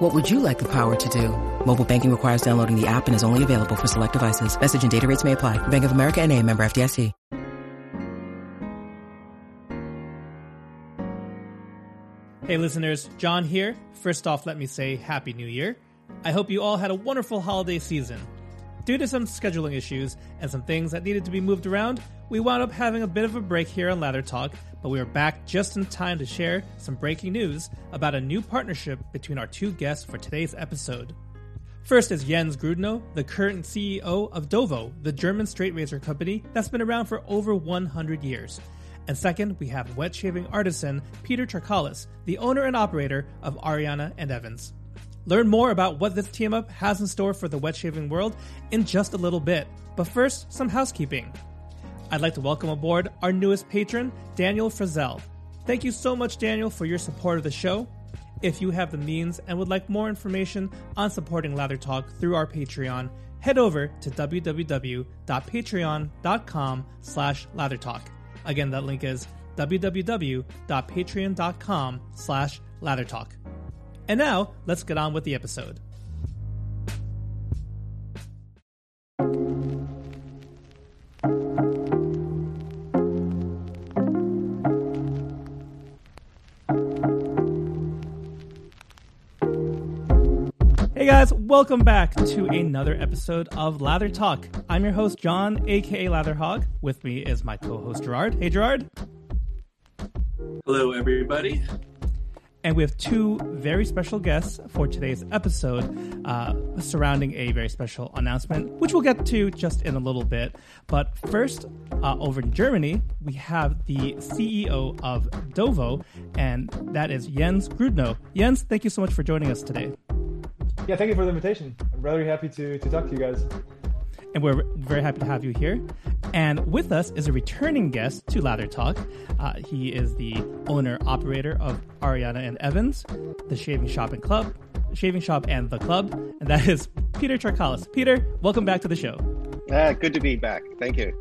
What would you like the power to do? Mobile banking requires downloading the app and is only available for select devices. Message and data rates may apply. Bank of America and a member FDIC. Hey listeners, John here. First off, let me say Happy New Year. I hope you all had a wonderful holiday season. Due to some scheduling issues and some things that needed to be moved around, we wound up having a bit of a break here on Lather Talk, but we are back just in time to share some breaking news about a new partnership between our two guests for today's episode. First is Jens Grudno, the current CEO of Dovo, the German straight razor company that's been around for over 100 years. And second, we have wet shaving artisan Peter Charkalis, the owner and operator of Ariana and Evans. Learn more about what this team up has in store for the wet shaving world in just a little bit. But first, some housekeeping. I'd like to welcome aboard our newest patron, Daniel Frizzell. Thank you so much, Daniel, for your support of the show. If you have the means and would like more information on supporting Lather Talk through our Patreon, head over to www.patreon.com slash lathertalk. Again, that link is www.patreon.com slash lathertalk. And now, let's get on with the episode. Guys, welcome back to another episode of Lather Talk. I'm your host, John, aka Latherhog. With me is my co host, Gerard. Hey, Gerard. Hello, everybody. And we have two very special guests for today's episode uh, surrounding a very special announcement, which we'll get to just in a little bit. But first, uh, over in Germany, we have the CEO of Dovo, and that is Jens Grudno. Jens, thank you so much for joining us today. Yeah, thank you for the invitation. I'm really happy to, to talk to you guys. And we're very happy to have you here. And with us is a returning guest to Lather Talk. Uh, he is the owner operator of Ariana and Evans, the shaving shop and club, shaving shop and the club, and that is Peter Charkalis. Peter, welcome back to the show. Ah, good to be back. Thank you.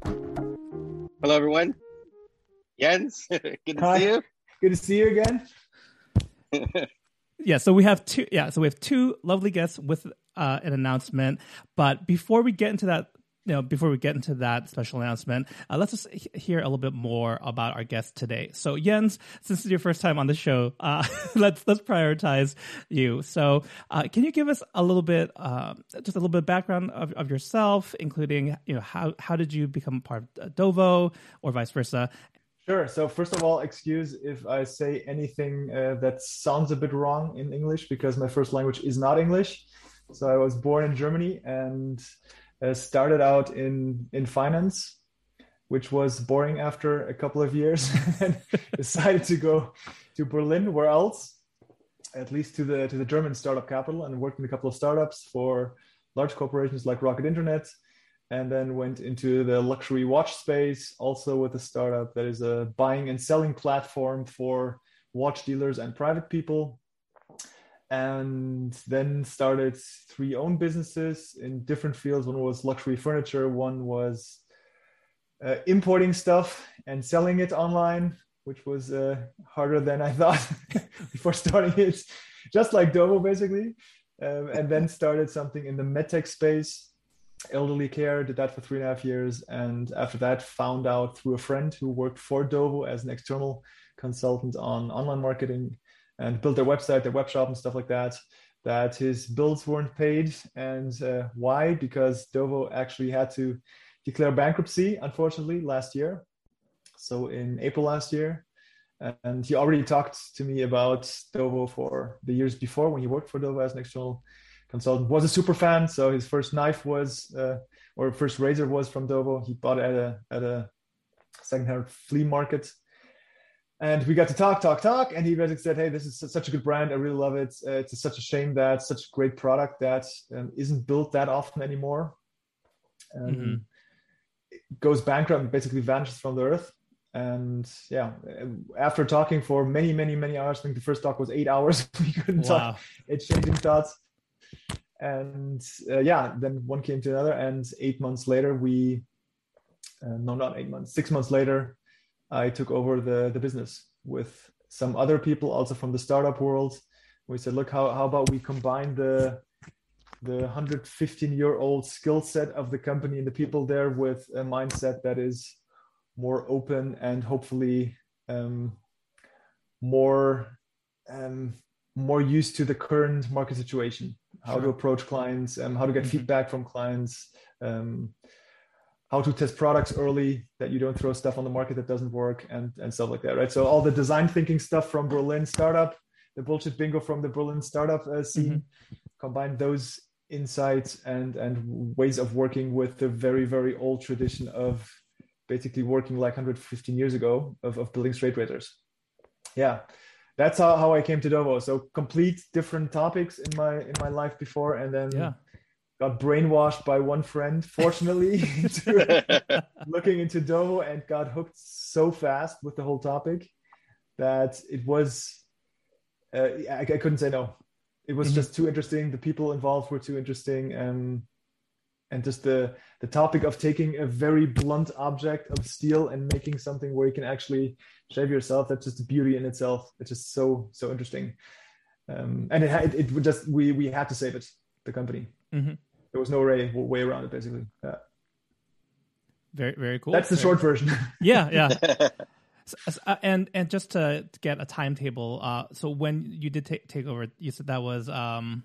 Hello, everyone. Jens, good to Hi. see you. Good to see you again. Yeah, so we have two. Yeah, so we have two lovely guests with uh, an announcement. But before we get into that, you know, before we get into that special announcement, uh, let's just hear a little bit more about our guest today. So Jens, since it's your first time on the show, uh, let's let's prioritize you. So, uh, can you give us a little bit, uh, just a little bit of background of, of yourself, including you know how how did you become part of Dovo or vice versa? Sure. So first of all, excuse if I say anything uh, that sounds a bit wrong in English because my first language is not English. So I was born in Germany and uh, started out in in finance, which was boring after a couple of years, and decided to go to Berlin. Where else? At least to the to the German startup capital, and worked in a couple of startups for large corporations like Rocket Internet, and then went into the luxury watch space, also with a startup that is a buying and selling platform for watch dealers and private people. And then started three own businesses in different fields. One was luxury furniture, one was uh, importing stuff and selling it online, which was uh, harder than I thought before starting it, just like Dovo, basically. Um, and then started something in the medtech space elderly care did that for three and a half years and after that found out through a friend who worked for dovo as an external consultant on online marketing and built their website their web shop and stuff like that that his bills weren't paid. And uh, why? Because dovo actually had to declare bankruptcy unfortunately last year. So in april last year and he already talked to me about dovo for the years before when he worked for dovo as an external consultant was a super fan so his first knife was uh, or first razor was from dovo he bought it at a at a secondhand flea market and we got to talk talk talk and he basically said hey this is such a good brand i really love it uh, it's such a shame that such a great product that um, isn't built that often anymore um, Mhm. goes bankrupt and basically vanishes from the earth. And yeah, after talking for many, many, many hours, I think the first talk was eight hours. we couldn't wow. talk, exchanging thoughts. And uh, yeah, then one came to another. And eight months later, we, uh, no, not eight months, six months later, I took over the, the business with some other people also from the startup world. We said, look, how, how about we combine the the 115 year old skill set of the company and the people there with a mindset that is more open and hopefully um, more um, more used to the current market situation how sure. to approach clients um, how to get mm-hmm. feedback from clients um, how to test products early that you don't throw stuff on the market that doesn't work and and stuff like that right so all the design thinking stuff from berlin startup the bullshit bingo from the berlin startup uh, scene mm-hmm. combine those insights and and ways of working with the very very old tradition of basically working like 115 years ago of, of building straight razors yeah that's how, how i came to dovo so complete different topics in my in my life before and then yeah got brainwashed by one friend fortunately into looking into dovo and got hooked so fast with the whole topic that it was uh, I, I couldn't say no it was mm-hmm. just too interesting. The people involved were too interesting, and and just the the topic of taking a very blunt object of steel and making something where you can actually shave yourself. That's just a beauty in itself. It's just so so interesting. Um, and it, had, it, it just we we had to save it. The company. Mm-hmm. There was no way way around it. Basically. Yeah. Very very cool. That's the very... short version. yeah yeah. Uh, and and just to, to get a timetable, uh, so when you did take take over, you said that was, um,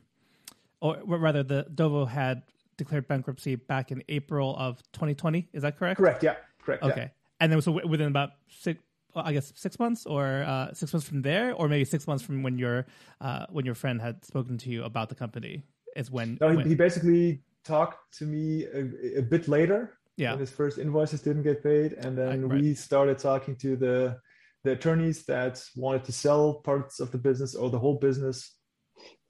or rather, the Dovo had declared bankruptcy back in April of 2020. Is that correct? Correct. Yeah. Correct. Okay. Yeah. And then so within about six, I guess six months or uh, six months from there, or maybe six months from when your uh, when your friend had spoken to you about the company is when. No, he, when... he basically talked to me a, a bit later yeah his first invoices didn't get paid and then right. we started talking to the the attorneys that wanted to sell parts of the business or the whole business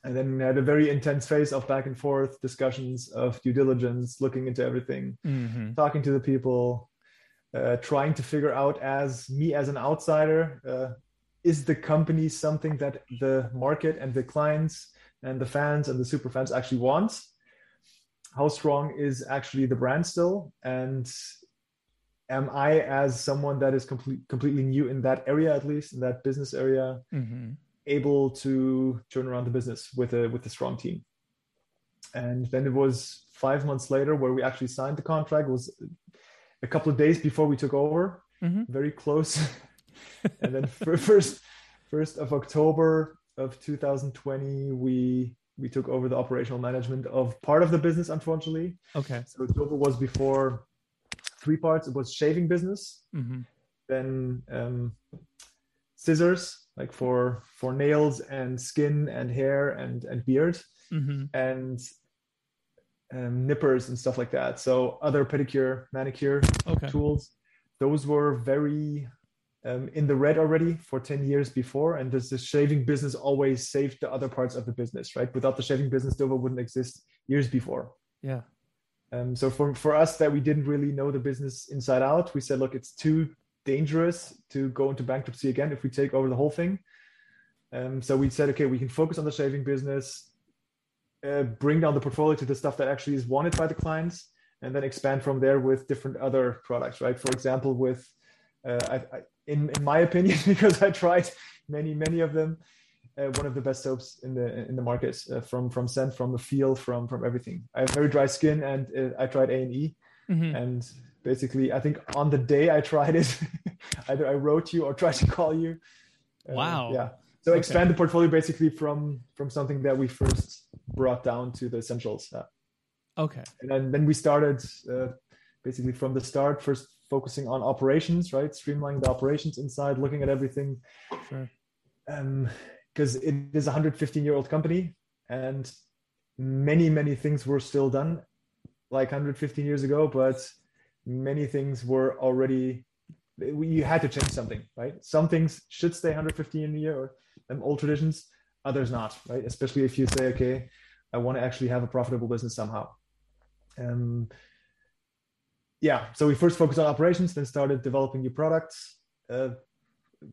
and then we had a very intense phase of back and forth discussions of due diligence looking into everything mm-hmm. talking to the people uh, trying to figure out as me as an outsider uh, is the company something that the market and the clients and the fans and the super fans actually want how strong is actually the brand still and am i as someone that is complete, completely new in that area at least in that business area mm-hmm. Able to turn around the business with a with a strong team and then it was five months later where we actually signed the contract it was a couple of days before we took over mm-hmm. very close and then first first of october of 2020 we we took over the operational management of part of the business, unfortunately. Okay. So Dovo was before three parts. It was shaving business, mm-hmm. then um, scissors, like for for nails and skin and hair and and beard, mm-hmm. and um, nippers and stuff like that. So other pedicure, manicure okay. tools. Those were very um, in the red already for 10 years before. And this, the shaving business always saved the other parts of the business, right? Without the shaving business, Dovo wouldn't exist years before. Yeah. Um, so for, for us that we didn't really know the business inside out, we said, look, it's too dangerous to go into bankruptcy again if we take over the whole thing. Um, so we said, okay, we can focus on the shaving business, uh, bring down the portfolio to the stuff that actually is wanted by the clients, and then expand from there with different other products, right? For example, with uh, I, I, in in my opinion, because I tried many many of them. Uh, one of the best soaps in the in the market uh, from from scent, from the feel, from from everything. I have very dry skin, and uh, I tried A and E, mm-hmm. and basically, I think on the day I tried it, either I wrote you or tried to call you. Uh, wow. Yeah. So okay. expand the portfolio basically from from something that we first brought down to the essentials. okay. And then then we started uh, basically from the start. First focusing on operations, right? Streamlining the operations inside, looking at everything. Sure. Because um, it is a 115 year old company and many, many things were still done like 115 years ago, but many things were already, you had to change something, right? Some things should stay 115 a year or um, old traditions, others not, right? Especially if you say, okay, I want to actually have a profitable business somehow. Um, yeah, so we first focused on operations, then started developing new products uh,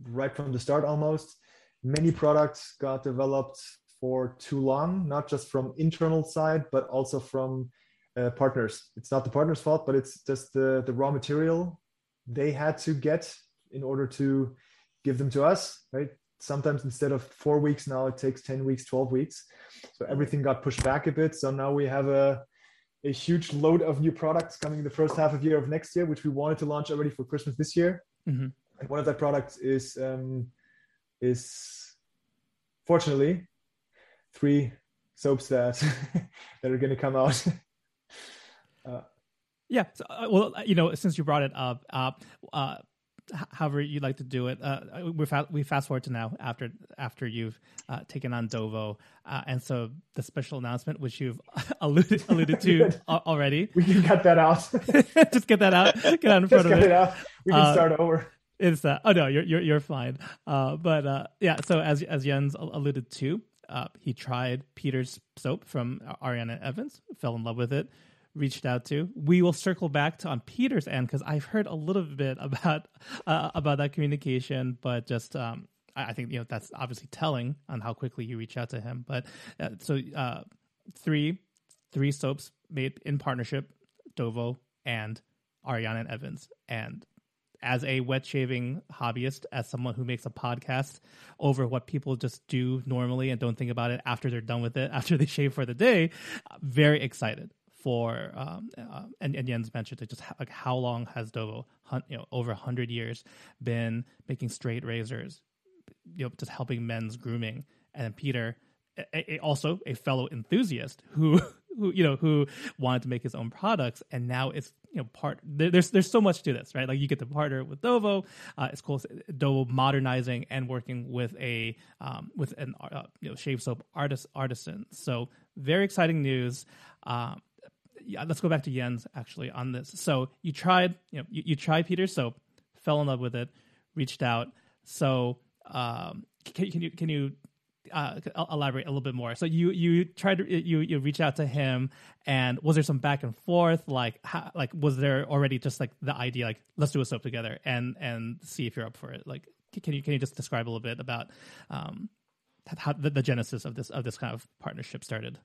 right from the start almost. Many products got developed for too long, not just from internal side, but also from uh, partners. It's not the partner's fault, but it's just the, the raw material they had to get in order to give them to us, right? Sometimes instead of four weeks, now it takes 10 weeks, 12 weeks. So everything got pushed back a bit. So now we have a, a huge load of new products coming in the first half of year of next year, which we wanted to launch already for Christmas this year. Mm-hmm. And one of that products is um, is fortunately three soaps that that are going to come out. uh, yeah. So, uh, well, you know, since you brought it up, uh, uh, however you'd like to do it. Uh, we fa- we fast forward to now after after you've uh, taken on Dovo, uh, and so the special announcement, which you've alluded alluded to already. We can cut that out. Just get that out. Get out in front Just of it. it out. We can start over. It's uh, oh no, you're you're you're fine. but yeah, so as as Jens alluded to, he tried Peter's soap from Ariana Evans, fell in love with it reached out to. We will circle back to on Peter's end because I've heard a little bit about uh, about that communication, but just um, I, I, think you know that's obviously telling on how quickly you reach out to him. But uh, so uh, three three soaps made in partnership, Dovo and Ariana and Evans, and as a wet shaving hobbyist, as someone who makes a podcast over what people just do normally and don't think about it after they're done with it, after they shave for the day, very excited for um, uh, and, and Jens mentioned that just like how long has Dovo, you know, over hundred years been making straight razors, you know, just helping men's grooming, and Peter, a, a, also a fellow enthusiast who who you know who wanted to make his own products, and now it's you know part there, there's there's so much to this, right? Like you get to partner with Dovo, uh, it's cool Dovo modernizing and working with a um, with an uh, you know shave soap artist artisan. So very exciting news. Um, yeah, let's go back to Jens actually on this. So you tried, you know, you, you tried Peter soap, fell in love with it, reached out. So um, can, can you can you uh, elaborate a little bit more? So you you tried to you you reached out to him, and was there some back and forth? Like how, like was there already just like the idea like let's do a soap together and and see if you're up for it? Like can you can you just describe a little bit about um, how the, the genesis of this of this kind of partnership started?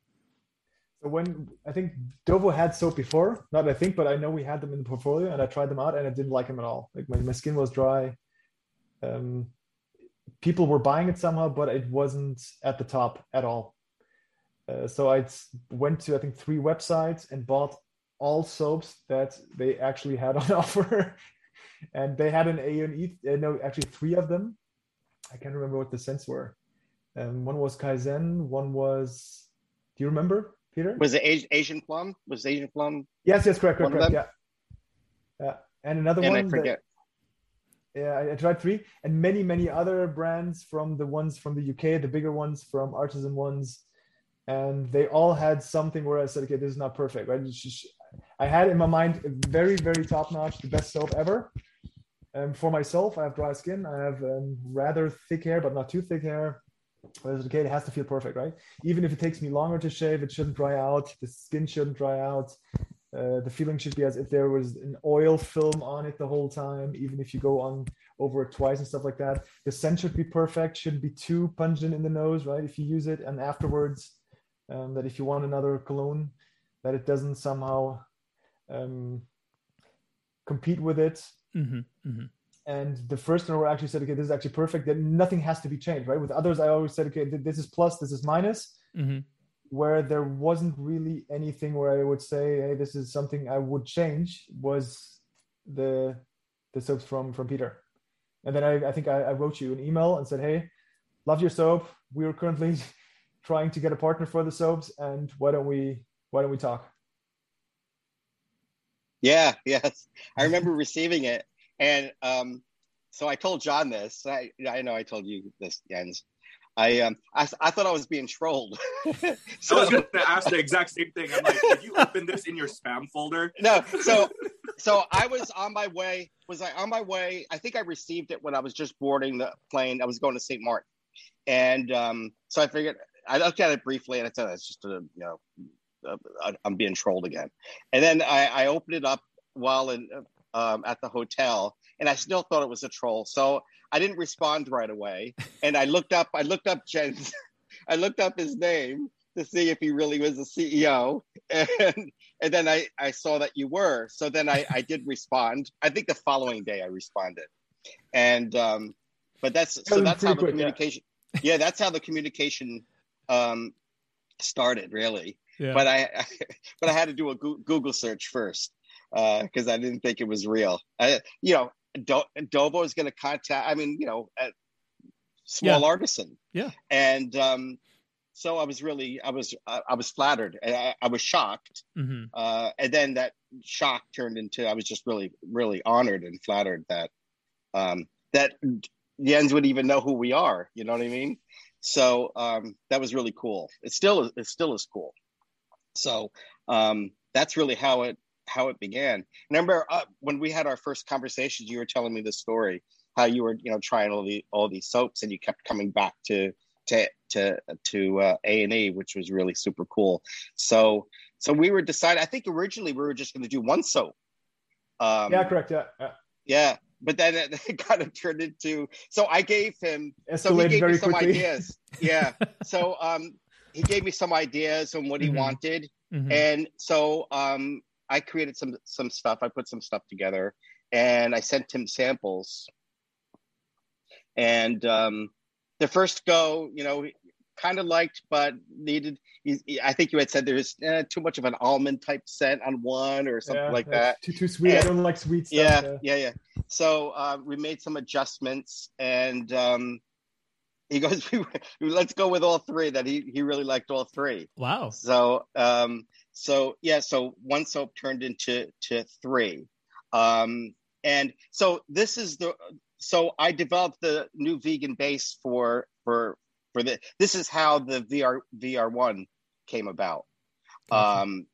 When I think Dovo had soap before, not I think, but I know we had them in the portfolio, and I tried them out, and I didn't like them at all. Like my, my skin was dry. Um, people were buying it somehow, but it wasn't at the top at all. Uh, so I went to I think three websites and bought all soaps that they actually had on offer, and they had an A and E. Uh, no, actually three of them. I can't remember what the scents were. Um, one was Kaizen. One was. Do you remember? Peter? Was it Asian plum? Was Asian plum? Yes, yes, correct, correct, correct. Yeah. Yeah. And another and one. I forget. That, yeah, I tried three, and many, many other brands from the ones from the UK, the bigger ones, from artisan ones, and they all had something where I said, okay, this is not perfect, right? I had in my mind a very, very top notch, the best soap ever. Um, for myself, I have dry skin. I have um, rather thick hair, but not too thick hair. Whereas okay, it has to feel perfect, right? Even if it takes me longer to shave, it shouldn't dry out. The skin shouldn't dry out. Uh, the feeling should be as if there was an oil film on it the whole time, even if you go on over it twice and stuff like that. The scent should be perfect, shouldn't be too pungent in the nose, right? If you use it and afterwards, um, that if you want another cologne, that it doesn't somehow um, compete with it. Mm-hmm, mm-hmm and the first row actually said, okay, this is actually perfect. That nothing has to be changed, right? With others, I always said, okay, this is plus, this is minus. Mm-hmm. Where there wasn't really anything where I would say, hey, this is something I would change was the the soaps from from Peter. And then I, I think I, I wrote you an email and said, hey, love your soap. We are currently trying to get a partner for the soaps, and why don't we why don't we talk? Yeah, yes, I remember receiving it and um, so I told John this. I, I know I told you this, Jens. I um I, I thought I was being trolled. so, I was going to ask the exact same thing. I'm like, did you open this in your spam folder? No. So so I was on my way. Was I on my way? I think I received it when I was just boarding the plane. I was going to St. Martin, and um, so I figured I looked at it briefly, and I said it's just a you know I'm being trolled again. And then I, I opened it up while in um, at the hotel, and I still thought it was a troll. So I didn't respond right away, and I looked up. I looked up Jens. I looked up his name to see if he really was a CEO, and and then I I saw that you were. So then I I did respond. I think the following day I responded, and um, but that's so that's how the communication. Yeah. yeah, that's how the communication um started really. Yeah. But I, I, but I had to do a Google search first because uh, I didn't think it was real. I, you know, Do- Dovo is going to contact. I mean, you know, small yeah. artisan. Yeah. And um, so I was really, I was, I, I was flattered. I, I was shocked. Mm-hmm. Uh, and then that shock turned into, I was just really, really honored and flattered that um, that Jens would even know who we are. You know what I mean? So um, that was really cool. It still, it still is cool. So um, that's really how it how it began. Remember uh, when we had our first conversations, you were telling me the story how you were you know trying all the all these soaps and you kept coming back to to to to uh, A and E, which was really super cool. So so we were deciding. I think originally we were just going to do one soap. Um, yeah, correct. Yeah, yeah. Yeah, but then it, it, kind of turned into. So I gave him. Escalated so he gave me some quickly. ideas. Yeah. so um, he gave me some ideas on what he mm-hmm. wanted, mm-hmm. and so um, I created some some stuff. I put some stuff together, and I sent him samples. And um, the first go, you know, kind of liked, but needed. I think you had said there's eh, too much of an almond type scent on one or something yeah, like that. Too too sweet. And, I don't like sweet stuff. Yeah, yeah, yeah. yeah. So uh, we made some adjustments, and um, he goes, "Let's go with all three. That he he really liked all three. Wow. So um, so yeah, so one soap turned into to three, um, and so this is the so I developed the new vegan base for for for the. This is how the VR VR one came about. Um,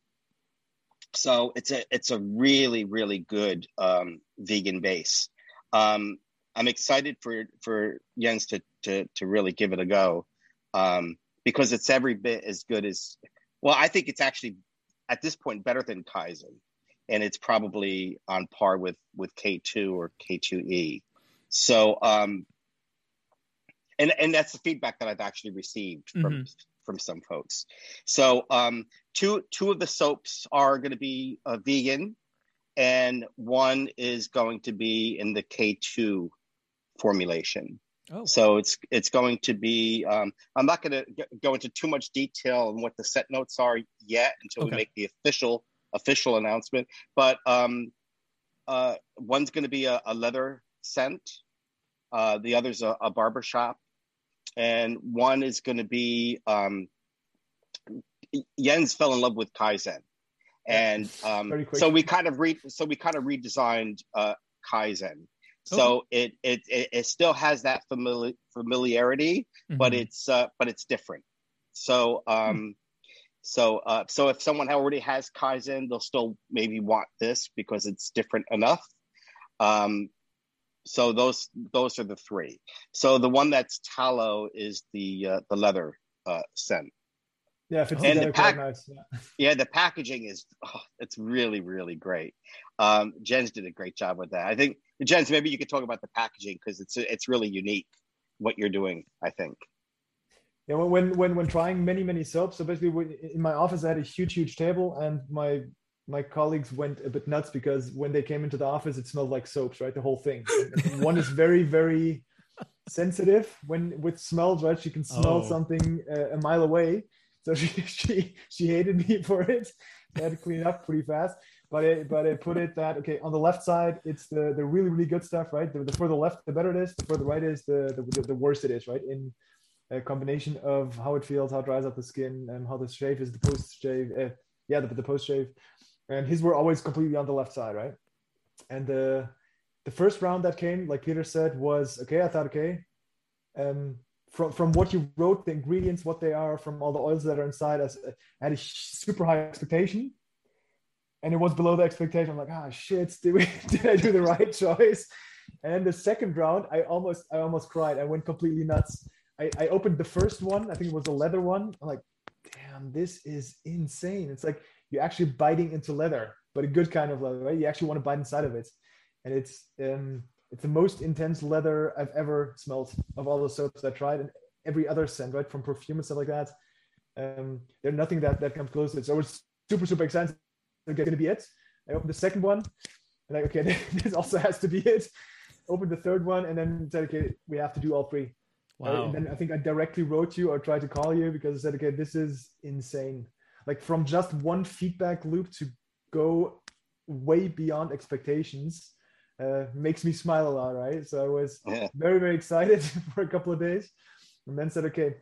so it's a it's a really really good um, vegan base. Um, I'm excited for for Jens to to to really give it a go um, because it's every bit as good as. Well, I think it's actually at this point better than Kaizen, and it's probably on par with with K2 or K2E. So, um, and and that's the feedback that I've actually received from mm-hmm. from some folks. So, um, two two of the soaps are going to be uh, vegan, and one is going to be in the K2 formulation. Oh. So it's it's going to be. Um, I'm not going to go into too much detail on what the set notes are yet until okay. we make the official official announcement. But um, uh, one's going to be a, a, leather scent. Uh, the other's a, a barbershop, and one is going to be. Um, Jens fell in love with Kaizen, and um, so we kind of re so we kind of redesigned uh, Kaizen so it, it it still has that famili- familiarity, mm-hmm. but it's uh, but it's different. So um, mm-hmm. so uh, so if someone already has Kaizen, they'll still maybe want this because it's different enough. Um, so those those are the three. So the one that's tallow is the uh, the leather uh, scent. Yeah, if it's and the pack- nice. yeah. yeah. the packaging is oh, it's really really great. Um, Jens did a great job with that. I think Jens, maybe you could talk about the packaging because it's it's really unique what you're doing. I think. Yeah, when when when trying many many soaps, so basically in my office I had a huge huge table, and my my colleagues went a bit nuts because when they came into the office, it smelled like soaps, right? The whole thing. One is very very sensitive when with smells, right? She can smell oh. something uh, a mile away, so she she she hated me for it. I had to clean up pretty fast but it but it put it that okay on the left side it's the the really really good stuff right? The, the further left the better it is. The further right is the the, the worse it is right? In a combination of how it feels how it dries out the skin and how the shave is the post shave uh, yeah the, the post shave. And his were always completely on the left side right? And the the first round that came like peter said was okay i thought okay um from from what you wrote the ingredients what they are from all the oils that are inside I had a super high expectation and it was below the expectation. I'm like, ah, shit, did we did I do the right choice? And the second round, I almost I almost cried. I went completely nuts. I, I opened the first one. I think it was a leather one. I'm like, damn, this is insane. It's like you're actually biting into leather. but a good kind of leather, right? You actually want to bite inside of it, and it's um, it's the most intense leather I've ever smelled of all the soaps I tried, and every other scent, right, from perfume and stuff like that. Um, there's nothing that that comes close it's super super excited. Okay, gonna be it. I opened the second one, and like, okay, this also has to be it. Opened the third one, and then said, okay, we have to do all three. Wow. And then I think I directly wrote you or tried to call you because I said, okay, this is insane. Like from just one feedback loop to go way beyond expectations uh, makes me smile a lot, right? So I was Yeah. very, very excited for a couple of days and then said, okay,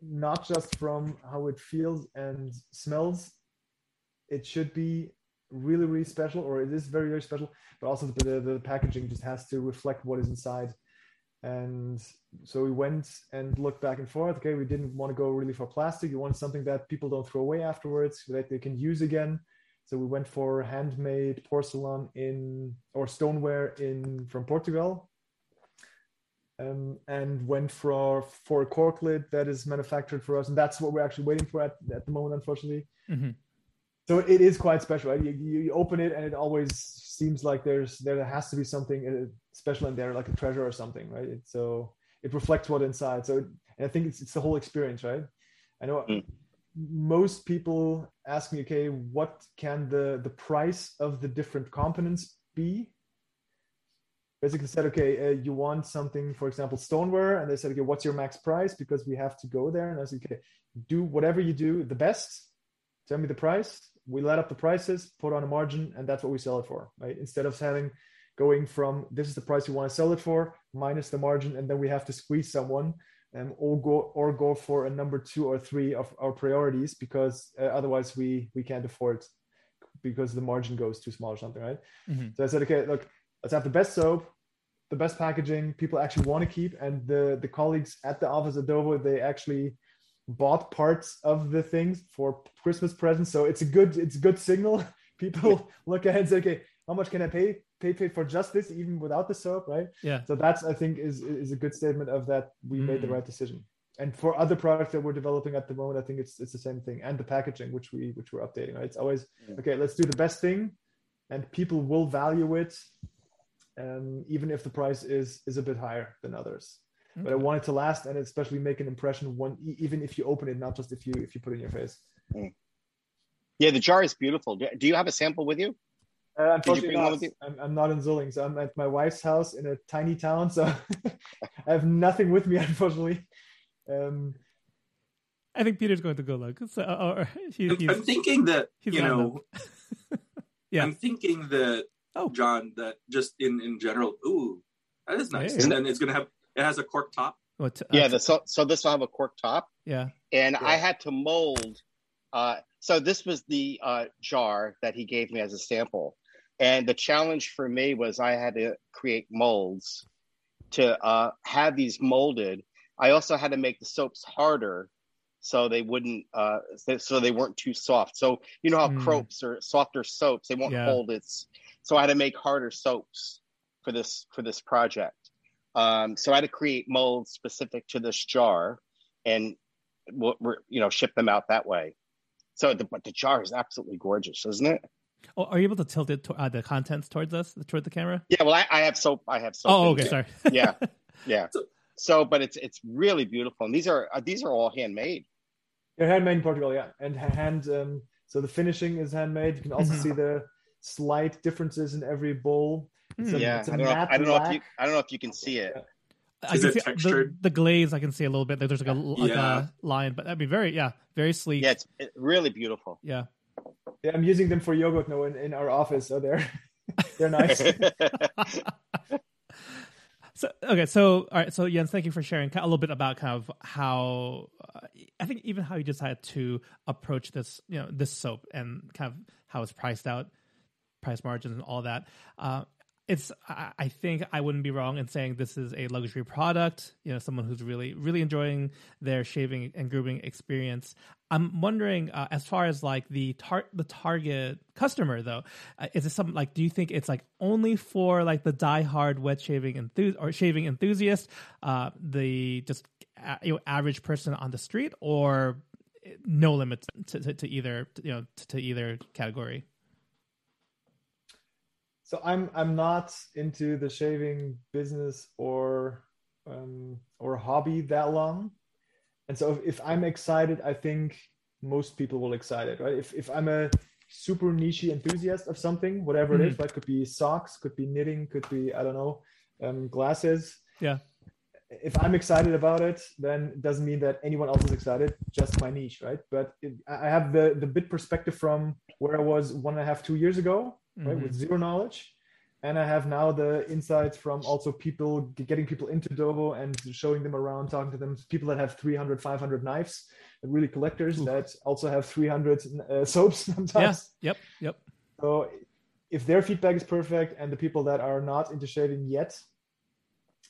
not just from how it feels and smells, it should be really, really special, or it is very, very special, but also the, the, packaging just has to reflect what is inside. And so we went and looked back and forth. Okay, we didn't want to go really for plastic. We wanted something that people don't throw away afterwards, that they can use again. So we went for handmade porcelain in or stoneware in from Portugal, um, and went for for a cork lid that is manufactured for us, and that's what we're actually waiting for at, at the moment, unfortunately. Mhm. So it is quite special, right? You, you, open it, and it always seems like there's there has to be something uh, special in there, like a treasure or something, right? It, so it reflects what inside. So and I think it's it's the whole experience, right? I know Mm. most people ask me, okay, what can the the price of the different components be? Basically said, okay, uh, you want something, for example, stoneware, and they said, okay, what's your max price? Because we have to go there. And I said, okay, do whatever you do the best. Tell me the price. We let up the prices, put on a margin, and that's what we sell it for, right? Instead of having going from this is the price you want to sell it for minus the margin, and then we have to squeeze someone um, or go or go for a number two or three of our priorities because uh, otherwise we we can't afford because the margin goes too small or something, right? Mhm. So I said, okay, look, let's have the best soap, the best packaging, people actually want to keep, and the the colleagues at the office at Dovo they actually bought parts of the things for Christmas presents. So it's a good it's a good signal. People look ahead and say, okay, how much can I pay pay pay for just this, even without the soap, right? Yeah. So that's I think is is a good statement of that we made the Mm. right decision. And for other products that we're developing at the moment, I think it's it's the same thing. And the packaging, which we which we're updating, right? It's always Yeah. okay. Let's do the best thing, and people will value it, um, even if the price is is a bit higher than others. But I want it to last, and especially make an impression one e- even if you open it, not just if you if you put it in your face. Yeah, the jar is beautiful. Do do you have a sample with you? Uh, unfortunately, bring one not. with you? I'm, I'm not in Solingen, so I'm at my wife's house in a tiny town, so I have nothing with me, unfortunately. Um, I think Peter's going to go look. So, uh, or he, I'm, he's, I'm thinking that he's you know. Yeah. I'm thinking that Oh. John, that just in in general, ooh, that is nice. Hey. And then it's gonna have it has a cork top. what, uh, Yeah, the, so so this will have a cork top, yeah. and I had to mold. Uh, so this was the uh, jar that he gave me as a sample, and the challenge for me was I had to create molds to uh, have these molded. I also had to make the soaps harder so they wouldn't uh, so they weren't too soft. So you know how Mm. croaps or softer soaps they won't Yeah. hold its. So I had to make harder soaps for this for this project. Um, so I had to create molds specific to this jar, and we're, we're you know ship them out that way. So the but the jar is absolutely gorgeous, isn't it? Oh, are you able to tilt it to, uh, the contents towards us, toward the camera? Yeah. Well, I, I have soap. I have soap. oh, okay. here. Sorry. Yeah, yeah. So- So, but it's it's really beautiful, and these are uh, these are all handmade. they're handmade in Portugal, yeah, and hand. Um, so the finishing is handmade. You can also Mhm. see the slight differences in every bowl. It's a- Hmm. yeah, it's a I don't know. I don't know if you. I don't know if you can see it. I Is can it see the, textured? the glaze. I can see a little bit. There's like a like Yeah. a line, but that'd be very yeah, very sleek. Yeah, it's it, really beautiful. yeah. Yeah, I'm using them for yogurt now in, in our office, so they're they're nice. So okay, so all right, so Jens, thank you for sharing a little bit about kind of how uh, I think even how you decided to approach this, you know, this soap and kind of how it's priced out, price margins and all that. Uh, it's I, think I wouldn't be wrong in saying this is a luxury product. You know, someone who's really really enjoying their shaving and grooming experience. I'm wondering, uh, as far as like the tar- the target customer though, uh, is it something like? Do you think it's like only for like the diehard wet shaving enthusi- or shaving enthusiast, uh, the just uh, you know average person on the street, or no limits to, to, to either you know to, to either category? So I'm I'm not into the shaving business or um, or hobby that long, and so if, if I'm excited, I think most people will excited, right? If if I'm a super niche enthusiast of something, whatever mm-hmm. it is, right? Could be socks, could be knitting, could be I don't know, um, glasses. Yeah. If I'm excited about it, then it doesn't mean that anyone else is excited. Just my niche, right? But it, I have the the bit perspective from where I was one and a half, two years ago, mm-hmm. right, with zero knowledge, and I have now the insights from also people getting people into Dovo and showing them around, talking to them, people that have 300, 500 knives, really collectors Ooh. that also have 300 uh, soaps sometimes. Yeah. Yep. Yep. So if their feedback is perfect and the people that are not into shaving yet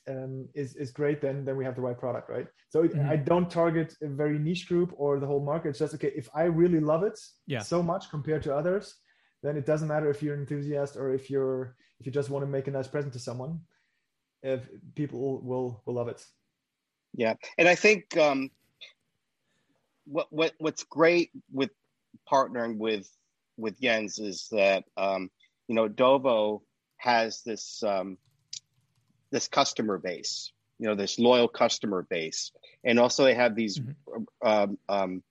um, is is great, then then we have the right product, right? So mm-hmm. I don't target a very niche group or the whole market. It's just okay if I really love it yeah. so much compared to others, then it doesn't matter if you're an enthusiast or if you're if you just want to make a nice present to someone. If people will will love it. Yeah, and I think um, what what what's great with partnering with with Jens is that um, you know Dovo has this um, this customer base, you know, this loyal customer base, and also they have these mm-hmm. um, um,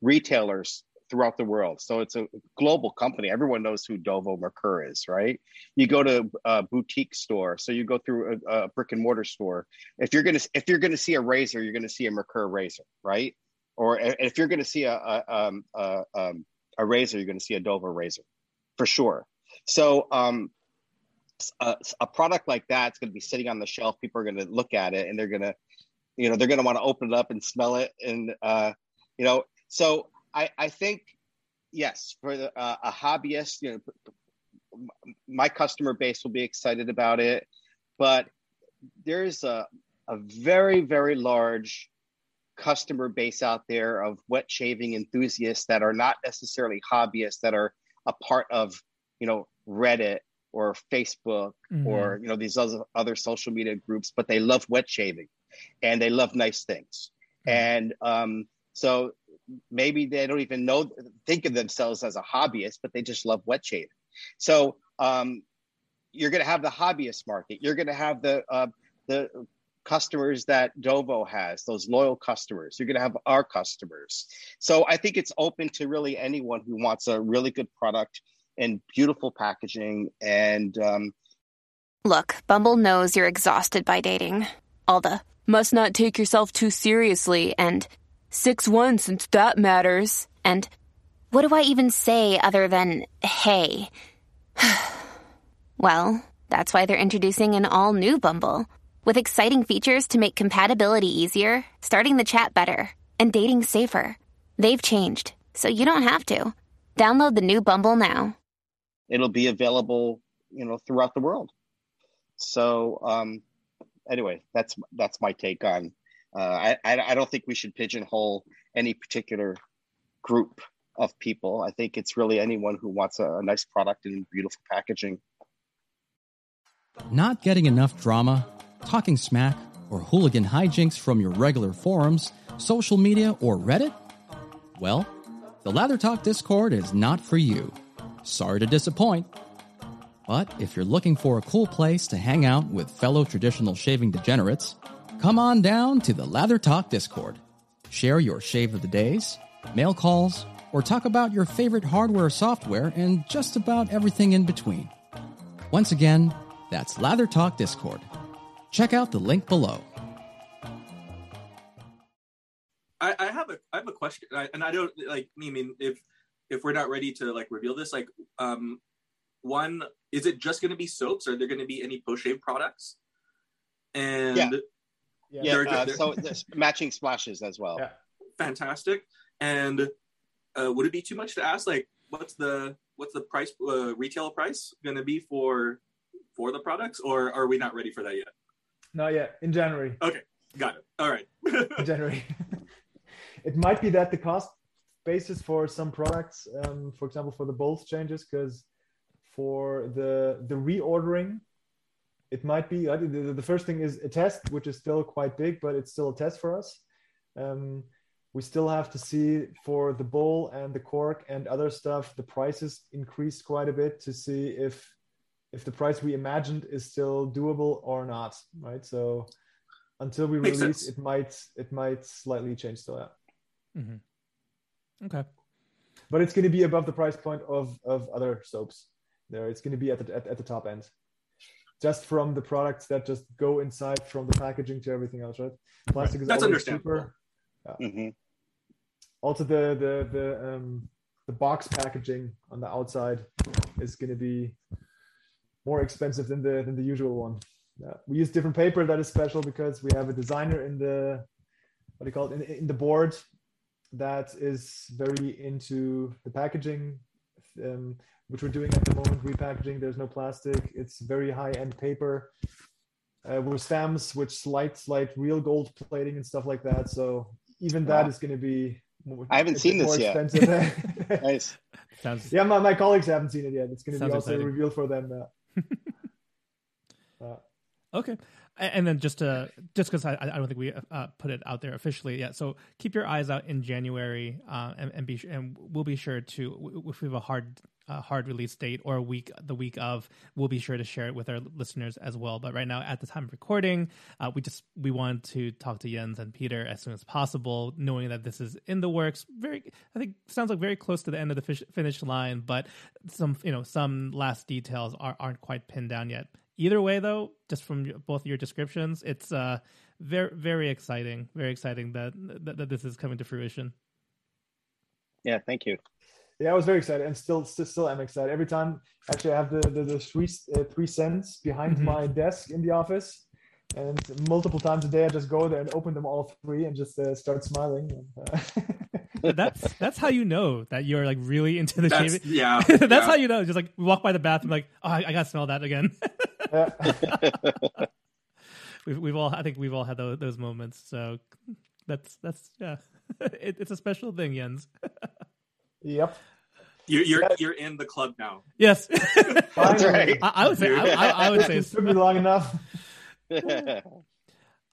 retailers throughout the world. So it's a global company. Everyone knows who Dovo Merkur is, right? You go to a boutique store, so you go through a, a brick and mortar store. If you're gonna if you're gonna see a razor, you're gonna see a Merkur razor, right? Or if you're gonna see a a, um, a, um, a razor, you're gonna see a Dovo razor, for sure. So um, a, a product like that's to be sitting on the shelf. People are to look at it and they're to, you know, they're to want to open it up and smell it. And, uh, you know, so I, I think, yes, for the, uh, a hobbyist, you know, my customer base will be excited about it, but there's a, a very, very large customer base out there of wet shaving enthusiasts that are not necessarily hobbyists that are a part of, you know, Reddit or Facebook mm-hmm. or you know these other other social media groups, but they love wet shaving and they love nice things. Mm-hmm. And um, so maybe they don't even know think of themselves as a hobbyist, but they just love wet shaving. So um, you're going to have the hobbyist market. You're going to have the uh, the customers that Dovo has, those loyal customers. You're going to have our customers. So I think it's open to really anyone who wants a really good product and beautiful packaging. And um, look, Bumble knows you're exhausted by dating. All the must not take yourself too seriously and 6 1 since that matters. And what do I even say other than hey? well, that's why they're introducing an all new Bumble with exciting features to make compatibility easier, starting the chat better, and dating safer. They've changed, so you don't have to. Download the new Bumble now it'll be available, you know, throughout the world. So um, anyway, that's that's my take on. Uh, I I don't think we should pigeonhole any particular group of people. I think it's really anyone who wants a, a nice product and beautiful packaging. Not getting enough drama, talking smack, or hooligan hijinks from your regular forums, social media, or Reddit? Well, the Lather Talk Discord is not for you. Sorry to disappoint. But if you're looking for a cool place to hang out with fellow traditional shaving degenerates, come on down to the Lather Talk Discord. Share your shave of the days, mail calls, or talk about your favorite hardware software and just about everything in between. Once again, that's Lather Talk Discord. Check out the link below. I, I have a I have a question, I, and I don't like. I mean, if if we're not ready to like reveal this, like um one, is it just going to be soaps? Are there going to be any post shave products? And yeah, yeah. They're, uh, they're... so matching splashes as well. Yeah. Fantastic. And uh, would it be too much to ask? Like, what's the what's the price uh, retail price going to be for for the products, or are we not ready for that yet? Not yet. In January. Okay, got it. All right. in January. it might be that the cost basis for some products, um, for example, for the bolt changes, because for the the reordering, it might be the, the first thing is a test, which is still quite big, but it's still a test for us. Um, we still have to see for the bowl and the cork and other stuff, the prices increased quite a bit to see if if the price we imagined is still doable or not, right? So until we Makes release, sense. it might it might slightly change still, yeah. Mm-hmm. Okay. But it's going to be above the price point of of other soaps. There, it's going to be at the at, at the top end, just from the products that just go inside from the packaging to everything else, right? Plastic is That's always cheaper. hmm Also, the the the um the box packaging on the outside is going to be more expensive than the than the usual one. Yeah. We use different paper that is special because we have a designer in the what do you call it in, in the board that is very into the packaging, um, which we're doing at the moment. Repackaging. There's no plastic. It's very high end paper. Uh, with stamps, which light like real gold plating and stuff like that. So even that Wow. is going to be. more- I haven't seen this more yet. expensive. Nice. Sounds yeah, my, my colleagues haven't seen it yet. It's going to be also exciting. reveal for them. Uh, uh, Okay, and then just to just because I, I don't think we uh, put it out there officially yet, so keep your eyes out in January, uh, and, and be and we'll be sure to if we have a hard uh, hard release date or a week the week of, we'll be sure to share it with our listeners as well. But right now, at the time of recording, uh, we just we want to talk to Jens and Peter as soon as possible, knowing that this is in the works. Very, I think sounds like very close to the end of the finish line, but some you know some last details are, aren't quite pinned down yet. Either way, though, just from both your descriptions, it's uh, very very exciting, very exciting that, that that this is coming to fruition. Yeah, thank you. yeah, I was very excited, and still, still, still am excited. Every time, actually, I have the the, the three uh, three scents behind Mhm. my desk in the office, and multiple times a day, I just go there and open them all three and just uh, start smiling. And, uh, That's that's how you know that you're like really into the That's shaving. yeah. that's yeah. how you know. Just like walk by the bathroom, like oh, I, I gotta smell that again. yeah. we've we've all I think we've all had those, those moments. So that's that's yeah, it, it's a special thing, Jens. yep. You're you're, you're in the club now. Yes, That's right. I, I would say I, I, I would say It took me long enough.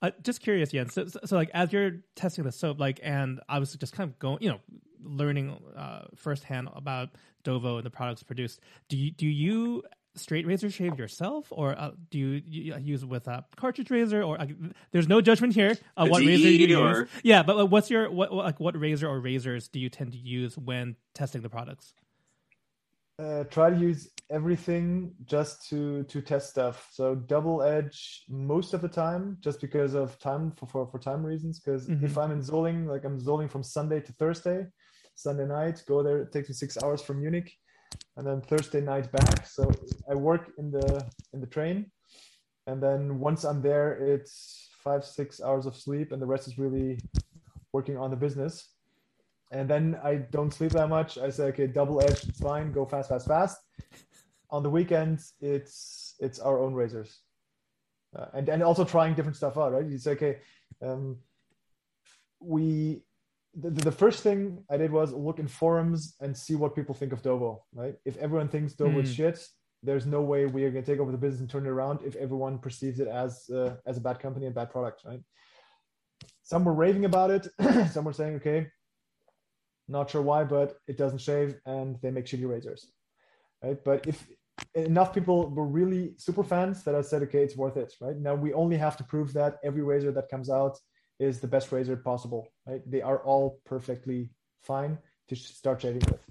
Uh, just curious, Jens. So, so, so, like, as you're testing the soap, like, and obviously just kind of going, you know, learning uh, firsthand about Dovo and the products produced. Do you do you straight razor shave yourself, or uh, do you, you use it with a cartridge razor? Or uh, there's no judgment here. Uh, what razor you or- use? Yeah, but uh, what's your what what- like what razor or razors do you tend to use when testing the products? uh, try to use everything just to to test stuff. So double edge most of the time, just because of time for for, for time reasons. Because Mhm. if I'm in Solingen, like I'm Solingen from Sunday to Thursday, Sunday night, go there. It takes me six hours from Munich, and then Thursday night back. So I work in the in the train, and then once I'm there, it's five six hours of sleep, and the rest is really working on the business and then I don't sleep that much. I say, okay, double edged, it's fine. Go fast, fast, fast. On the weekends, it's it's our own razors, uh, and and also trying different stuff out. Right? You say, okay, um, we the, the first thing I did was look in forums and see what people think of Dovo. Right? If everyone thinks Dovo is Mm. shit, there's no way we are going to take over the business and turn it around. If everyone perceives it as uh, as a bad company and bad product, right? Some were raving about it. Some were saying, okay, not sure why, but it doesn't shave and they make shitty razors. Right. But if enough people were really super fans that I said, okay, it's worth it. Right. Now we only have to prove that every razor that comes out is the best razor possible. Right. They are all perfectly fine to start shaving with.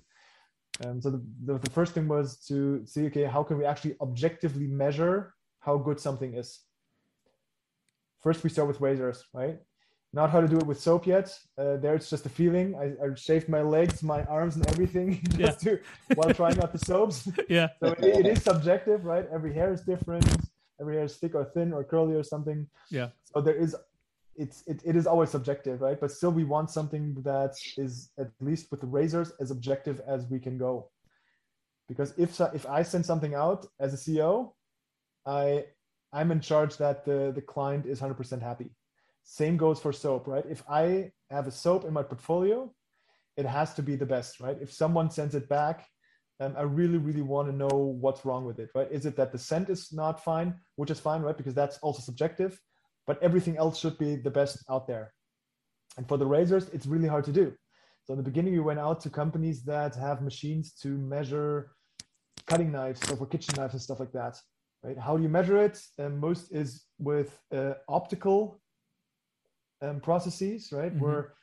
Um, so the, the, the first thing was to see, okay, how can we actually objectively measure how good something is? First, we start with razors, right? not how to do it with soap yet. Uh, there, it's just a feeling. I, I shaved my legs, my arms, and everything just to while trying out the soaps. Yeah, So it, it is subjective, right? Every hair is different. Every hair is thick or thin or curly or something. yeah. So there is, it's it, it is always subjective, right? But still, we want something that is at least with the razors as objective as we can go. Because if if I send something out as a CEO, I I'm in charge that the the client is 100% happy. Same goes for soap, right? If I have a soap in my portfolio, it has to be the best, right? If someone sends it back, um, I really, really want to know what's wrong with it, right? Is it that the scent is not fine, which is fine, right? Because that's also subjective, but everything else should be the best out there. And for the razors, it's really hard to do. So in the beginning, we went out to companies that have machines to measure cutting knives, so for kitchen knives and stuff like that, right? How do you measure it? Um, most is with uh, optical um, processes, right? Mhm. Where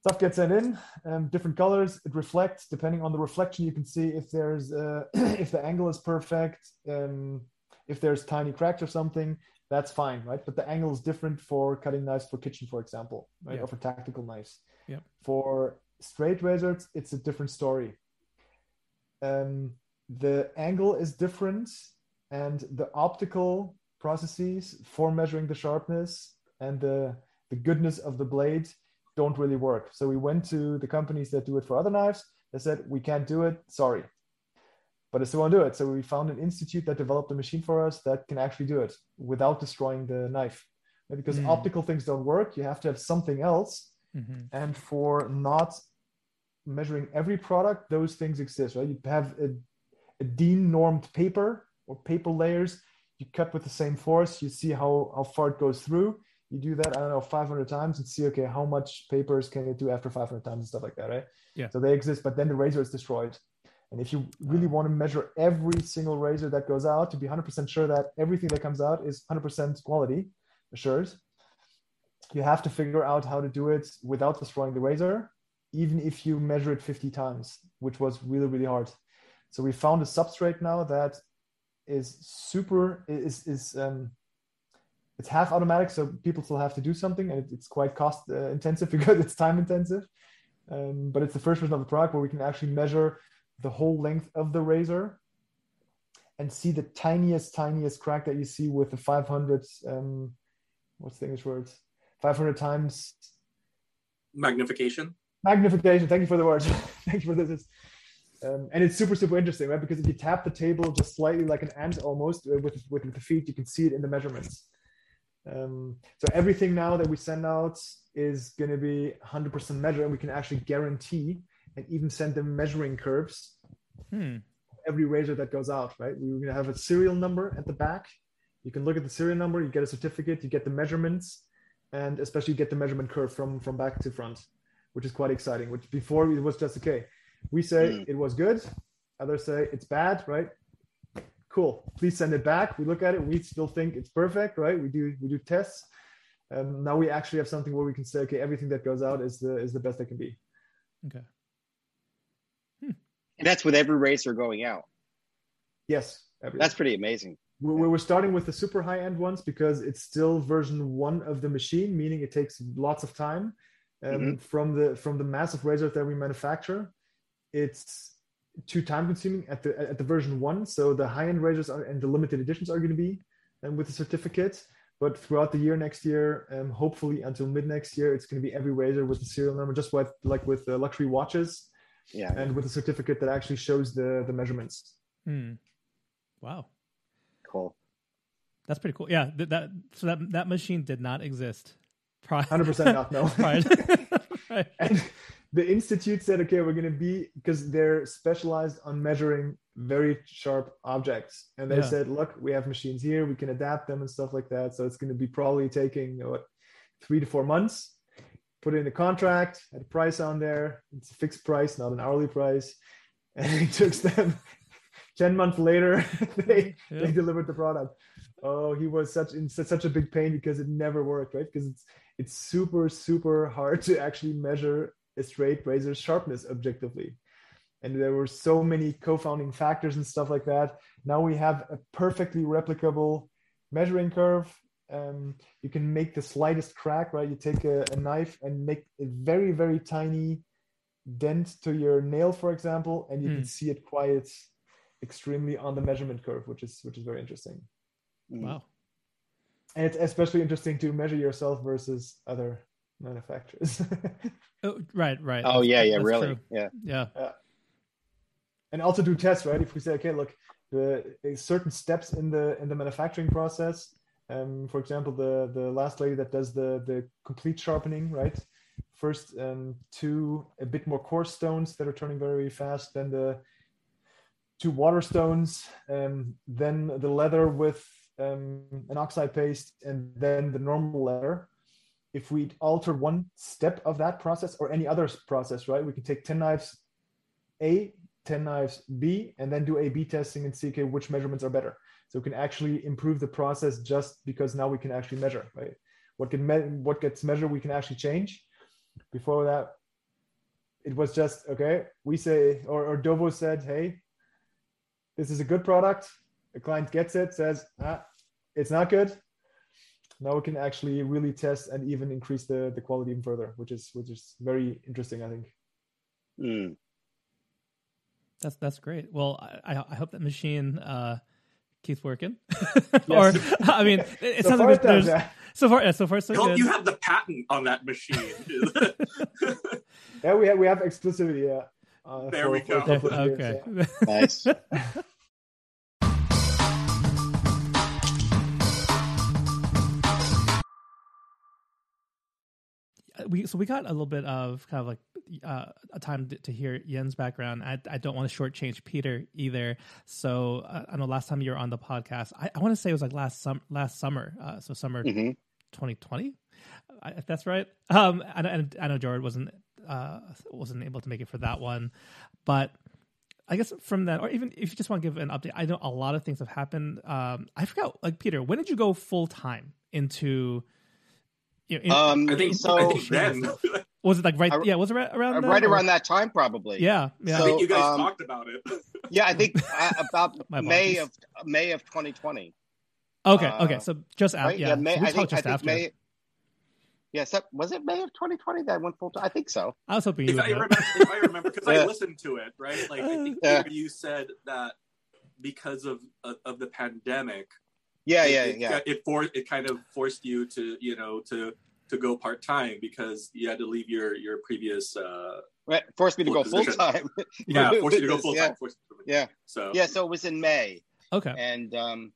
stuff gets sent in, um, different colors, it reflects. Depending on the reflection, you can see if there's uh, if the angle is perfect, um, if there's tiny cracks or something. That's fine, right? But the angle is different for cutting knives for kitchen, for example, right? Yeah. Or for tactical knives. Yeah. For straight razors, it's a different story. Um, the angle is different, and the optical processes for measuring the sharpness and the the goodness of the blade don't really work. So we went to the companies that do it for other knives. They said we can't do it. Sorry, but I still want to do it. So we found an institute that developed a machine for us that can actually do it without destroying the knife. Because Mm. optical things don't work, you have to have something else Mhm. and for not measuring every product those things exist right you have a, a DIN normed paper or paper layers you cut with the same force you see how how far it goes through you do that i don't know 500 times and see okay how much papers can it do after 500 times and stuff like that right Yeah. so they exist but then the razor is destroyed and if you really want to measure every single razor that goes out to be 100% sure that everything that comes out is 100% quality assured you have to figure out how to do it without destroying the razor, even if you measure it 50 times, which was really, really hard. So we found a substrate now that is super is is um it's half automatic, so people still have to do something, and it's quite cost uh, intensive because it's time intensive. Um, but it's the first version of the product where we can actually measure the whole length of the razor and see the tiniest, tiniest crack that you see with the 500 um, what's the English word? 500 times Magnification. magnification. Thank you for the words. Thank you for this. Um, and it's super, super interesting, right? Because if you tap the table just slightly like an ant almost uh, with, with, with the feet, you can see it in the measurements. Um, so everything now that we send out is going to be 100% measured, and we can actually guarantee and even send them measuring curves Hmm. every razor that goes out, right? We're going to have a serial number at the back. You can look at the serial number, you get a certificate, you get the measurements, and especially get the measurement curve from, from back to front, which is quite exciting. Which before it was just okay. We say Mm. it was good, others say it's bad, right? Cool. Please send it back. We look at it. We still think it's perfect, right? We do we do tests. Um, now we actually have something where we can say, okay, everything that goes out is the is the best that can be. Okay. And that's with every racer going out. Yes. That's pretty amazing. We're, we're starting with the super high end ones because it's still version one of the machine, meaning it takes lots of time. Um, Mhm. From the from the massive razors that we manufacture, it's too time consuming at the at the version one. So the high end razors are, and the limited editions are going to be um, with the certificate. But throughout the year next year, um, hopefully until mid next year, it's going to be every razor with the serial number, just like like with uh, luxury watches Yeah. and with a certificate that actually shows the the measurements. Hmm. Wow. Cool. That's pretty cool. Yeah. Th- that so that that machine did not exist. Prior. Hundred percent not no. prior. right. and the institute said okay we're going to be because they're specialized on measuring very sharp objects and they Yeah. said look we have machines here we can adapt them and stuff like that so it's going to be probably taking what three to four months put it in the contract had a price on there. It's a fixed price not an hourly price. And it took them 10 months later they, Yeah. they delivered the product. Oh he was such in such such a big pain because it never worked right? Because it's it's super super hard to actually measure a straight razor's sharpness objectively. And there were so many co-founding factors and stuff like that. Now we have a perfectly replicable measuring curve um, you can make the slightest crack right you take a, a knife and make a very very tiny dent to your nail for example and you Hmm. can see it quite extremely on the measurement curve which is which is very interesting Mm. Wow. and it's especially interesting to measure yourself versus other manufacturers Oh, right. Right. Oh yeah, yeah, that's really. true. Yeah. Yeah. and also do tests right if we say okay look the uh, certain steps in the in the manufacturing process um, for example the the last lady that does the the complete sharpening right first um, two a bit more coarse stones that are turning very fast then the two water stones um, then the leather with um, an oxide paste and then the normal leather if we alter one step of that process or any other process right we can take 10 knives a 10 knives B and then do A B testing and see okay, which measurements are better. So we can actually improve the process just because now we can actually measure, right? What can me- what gets measured, we can actually change. Before that, it was just okay. We say, or, or Dovo said, hey, this is a good product. The client gets it, says, ah, it's not good. Now we can actually really test and even increase the, the quality even further, which is which is very interesting, I think. Mm. That's that's great. Well, I I hope that machine uh, keeps working. or I mean, it, So sounds like it does, there's yeah. so far yeah, so far so You, good. you have the patent on that machine. Yeah, we have we have exclusivity. Yeah. Uh, There for- we go. couple of years, okay. yeah. Nice. we so we got a little bit of kind of like uh, a time to, to hear Jens's background. I, I don't want to shortchange Peter either. So uh, I know last time you were on the podcast, I, I want to say it was like last sum last summer. Uh, so summer Mhm. 2020, if that's right. Um, and, and I know Jared wasn't uh wasn't able to make it for that one, but I guess from that, or even if you just want to give an update, I know a lot of things have happened. Um, I forgot, like Peter, when did you go full time into? You know, in- Um, I think so I think then. was it like right? Yeah, was it right around? uh, right around that time, probably. Yeah, yeah. I So- think you guys um, talked about it. Yeah, I think uh, about May of May of 2020. okay, uh, okay. So just after, Right? yeah. May. so we I talked think, I just think after. May. Yes, that was it. May of 2020 that I went full time. I think so. I was hoping you if would I remember, if I remember, because Yeah. I listened to it, right? Like I think Yeah. you said that because of of, of the pandemic, Yeah, it, yeah, it, yeah. it for it kind of forced you to you know to to go part time because you had to leave your your previous uh Right, Forced me to go Full full position. time. yeah forced you to go full time. Yeah. Yeah. So Yeah, so it was in May, Okay. and um,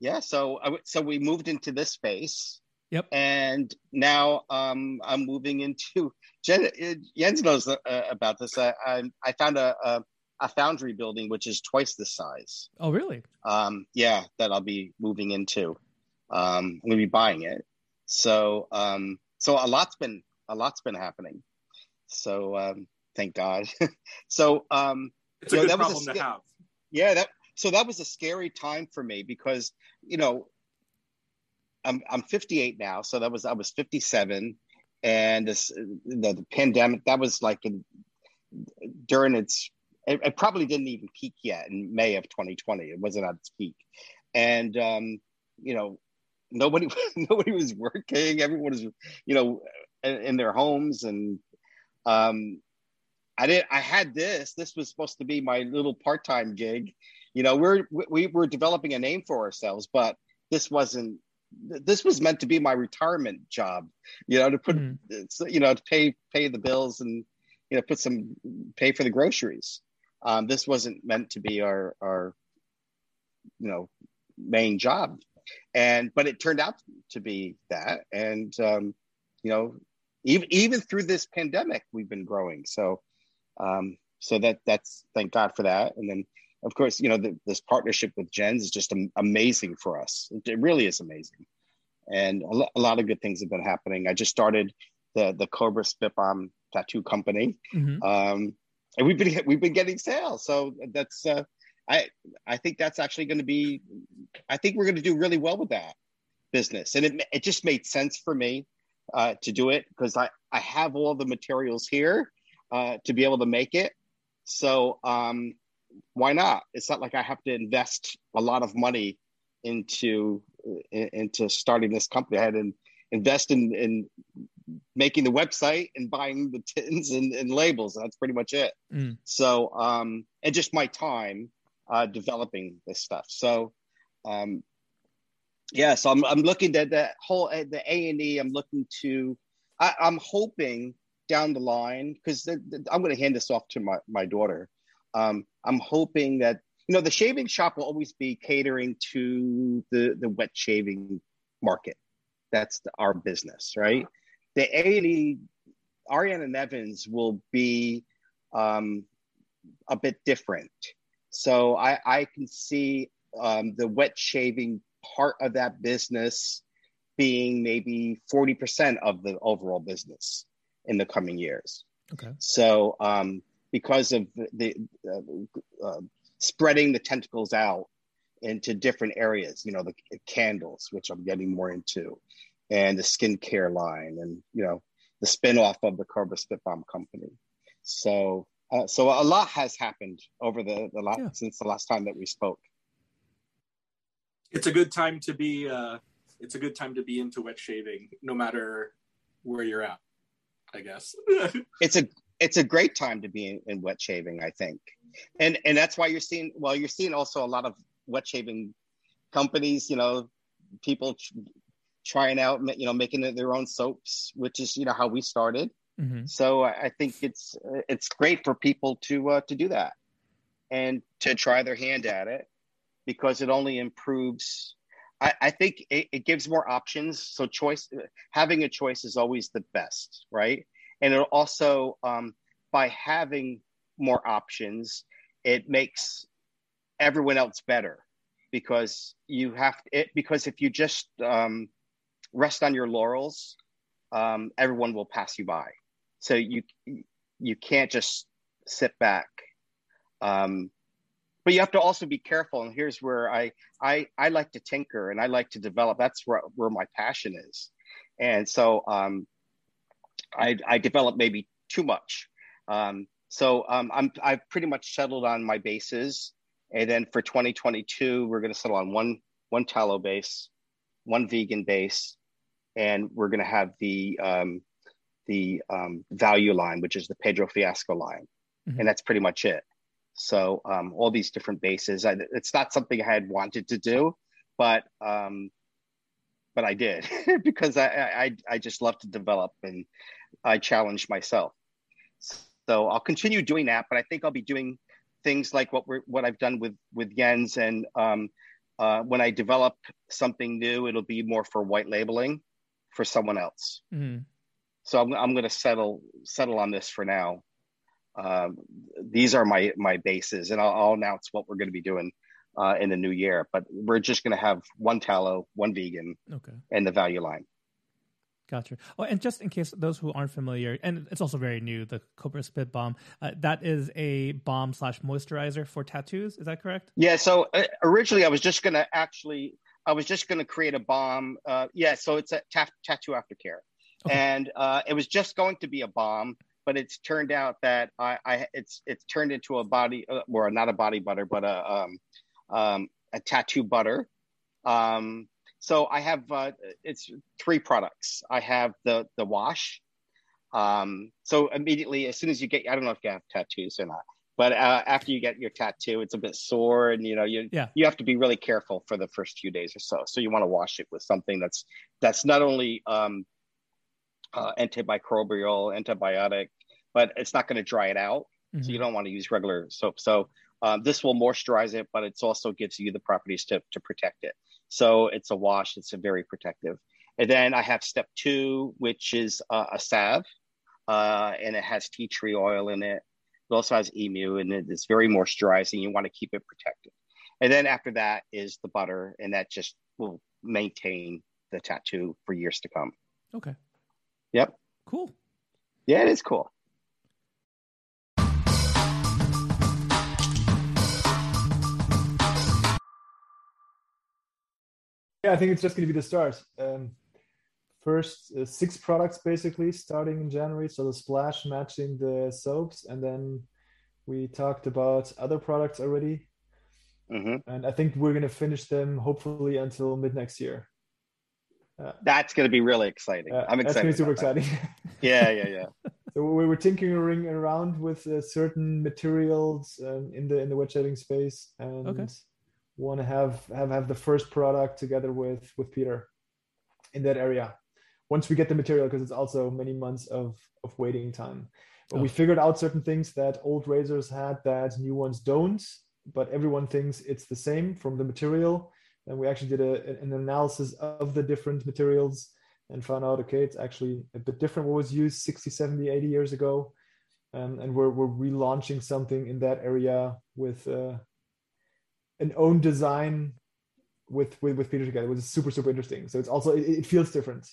yeah, so I w- so we moved into this space. Yep. And now um, I'm moving into Jen, uh, Jens knows uh, about this. I, I I found a, a a foundry building which is twice the size. Oh, really? um, yeah, that I'll be moving into. Um, I'm gonna be buying it. So, um, so a lot's been a lot's been happening. So, um, thank God. so, um, it's a Yo, good that was a to have. yeah, that so that was a scary time for me because you know, I'm I'm 58 now, so that was I was 57, and this the, the pandemic that was like in, during its it, it probably didn't even peak yet in May of 2020. It wasn't at its peak, and um, you know, nobody nobody was working. Everyone was you know in, in their homes, and um, I did. I had this. This was supposed to be my little part-time gig. You know, we're we were developing a name for ourselves, but this wasn't. This was meant to be my retirement job. You know, to put Mhm. you know to pay pay the bills and you know put some pay for the groceries. Um, this wasn't meant to be our our you know main job, and but it turned out to be that. And um, you know, even even through this pandemic, we've been growing. So um, so that that's thank God for that. And then of course, you know, the, this partnership with Jens is just amazing for us. It, really is amazing, and a, lo- a lot of good things have been happening. I just started the the Cobra Spit Bomb tattoo company, hmm um, and we've been we've been getting sales. So that's uh, I I think that's actually going to be. I think we're going to do really well with that business, and it it just made sense for me uh, to do it because I I have all the materials here uh, to be able to make it. So um, why not? It's not like I have to invest a lot of money into into starting this company. I had to invest in in making the website and buying the tins and, and labels. That's pretty much it. Mm. So um, and just my time uh, developing this stuff. So um, yeah, so I'm I'm looking at that whole at the A and E. I'm looking to. I, I'm hoping down the line because I'm going to hand this off to my my daughter. Um, I'm hoping that you know the shaving shop will always be catering to the the wet shaving market. That's the, our business, right? The A and E, Ariana and Evans will be um, a bit different. So I I can see um, the wet shaving part of that business being maybe 40% of the overall business in the coming years. Okay. So, um, because of the, uh, uh, spreading the tentacles out into different areas. You know, the candles, which I'm getting more into, and the skincare line, and you know, the spinoff of the Cobra Spit Bomb company. So, uh, so a lot has happened over the the last yeah. since the last time that we spoke. It's a good time to be. Uh, it's a good time to be into wet shaving, no matter where you're at. I guess it's a it's a great time to be in, in, wet shaving, I think, and and that's why you're seeing well, you're seeing also a lot of wet shaving companies, you know, people trying out, you know, making their own soaps, which is you know how we started. Mm-hmm. So I think it's it's great for people to uh, to do that and to try their hand at it because it only improves. I, I think it, it gives more options. So choice, having a choice is always the best, right? And it also um, by having more options, it makes everyone else better because you have it because if you just um, rest on your laurels, um, everyone will pass you by. So you you can't just sit back. Um, but you have to also be careful. And here's where I I I like to tinker and I like to develop. That's where where my passion is. And so um, I I develop maybe too much. Um, so um, I'm I've pretty much settled on my bases. And then for 2022, we're going to settle on one one tallow base, one vegan base, and we're going to have the um, the um, value line, which is the Pedro Fiasco line, mm-hmm. and that's pretty much it. So um, all these different bases. I, it's not something I had wanted to do, but um, but I did because I, I I just love to develop and I challenge myself. So I'll continue doing that, but I think I'll be doing things like what we're what I've done with with Jens and um, uh, when I develop something new, it'll be more for white labeling for someone else. Mm-hmm. So I'm, I'm going to settle settle on this for now. Um, these are my my bases, and I'll, I'll announce what we're going to be doing uh, in the new year. But we're just going to have one tallow, one vegan, okay, and the value line. Gotcha. Oh, and just in case those who aren't familiar, and it's also very new, the Cobra Spit Bomb, uh, that is a balm slash moisturizer for tattoos. Is that correct? Yeah. So uh, originally, I was just going to actually, I was just going to create a balm. Uh, yeah. So it's a ta- tattoo aftercare, okay. and uh, it was just going to be a balm, but it's turned out that I, I it's it's turned into a body, uh, or not a body butter, but a um, um, a tattoo butter. Um, so I have uh, it's three products. I have the the wash. Um, so immediately, as soon as you get, I don't know if you have tattoos or not, but uh, after you get your tattoo, it's a bit sore, and you know you yeah. you have to be really careful for the first few days or so. So you want to wash it with something that's that's not only um, uh, antimicrobial, antibiotic, but it's not going to dry it out. Mm-hmm. So you don't want to use regular soap. So um, this will moisturize it, but it also gives you the properties to to protect it. So it's a wash. It's a very protective. And then I have step two, which is uh, a salve, uh, and it has tea tree oil in it. It also has emu, and it's very moisturizing. You want to keep it protected. And then after that is the butter, and that just will maintain the tattoo for years to come. Okay. Yep. Cool. Yeah, it is cool. Yeah, I think it's just going to be the start. Um, first uh, six products basically starting in January. So the splash matching the soaps, and then we talked about other products already. Mm-hmm. And I think we're going to finish them hopefully until mid next year. Uh, that's going to be really exciting. Uh, I'm excited. That's going to be super exciting. yeah, yeah, yeah. so we were tinkering around with uh, certain materials um, in the in the wet shaving space, and okay want to have have have the first product together with with Peter in that area. Once we get the material, because it's also many months of of waiting time. But oh. we figured out certain things that old razors had that new ones don't. But everyone thinks it's the same from the material. And we actually did a, an analysis of the different materials and found out okay, it's actually a bit different what was used 60, 70, 80 years ago. Um, and we're, we're relaunching something in that area with uh, an own design with with, with Peter together, which is super super interesting. So it's also it, it feels different.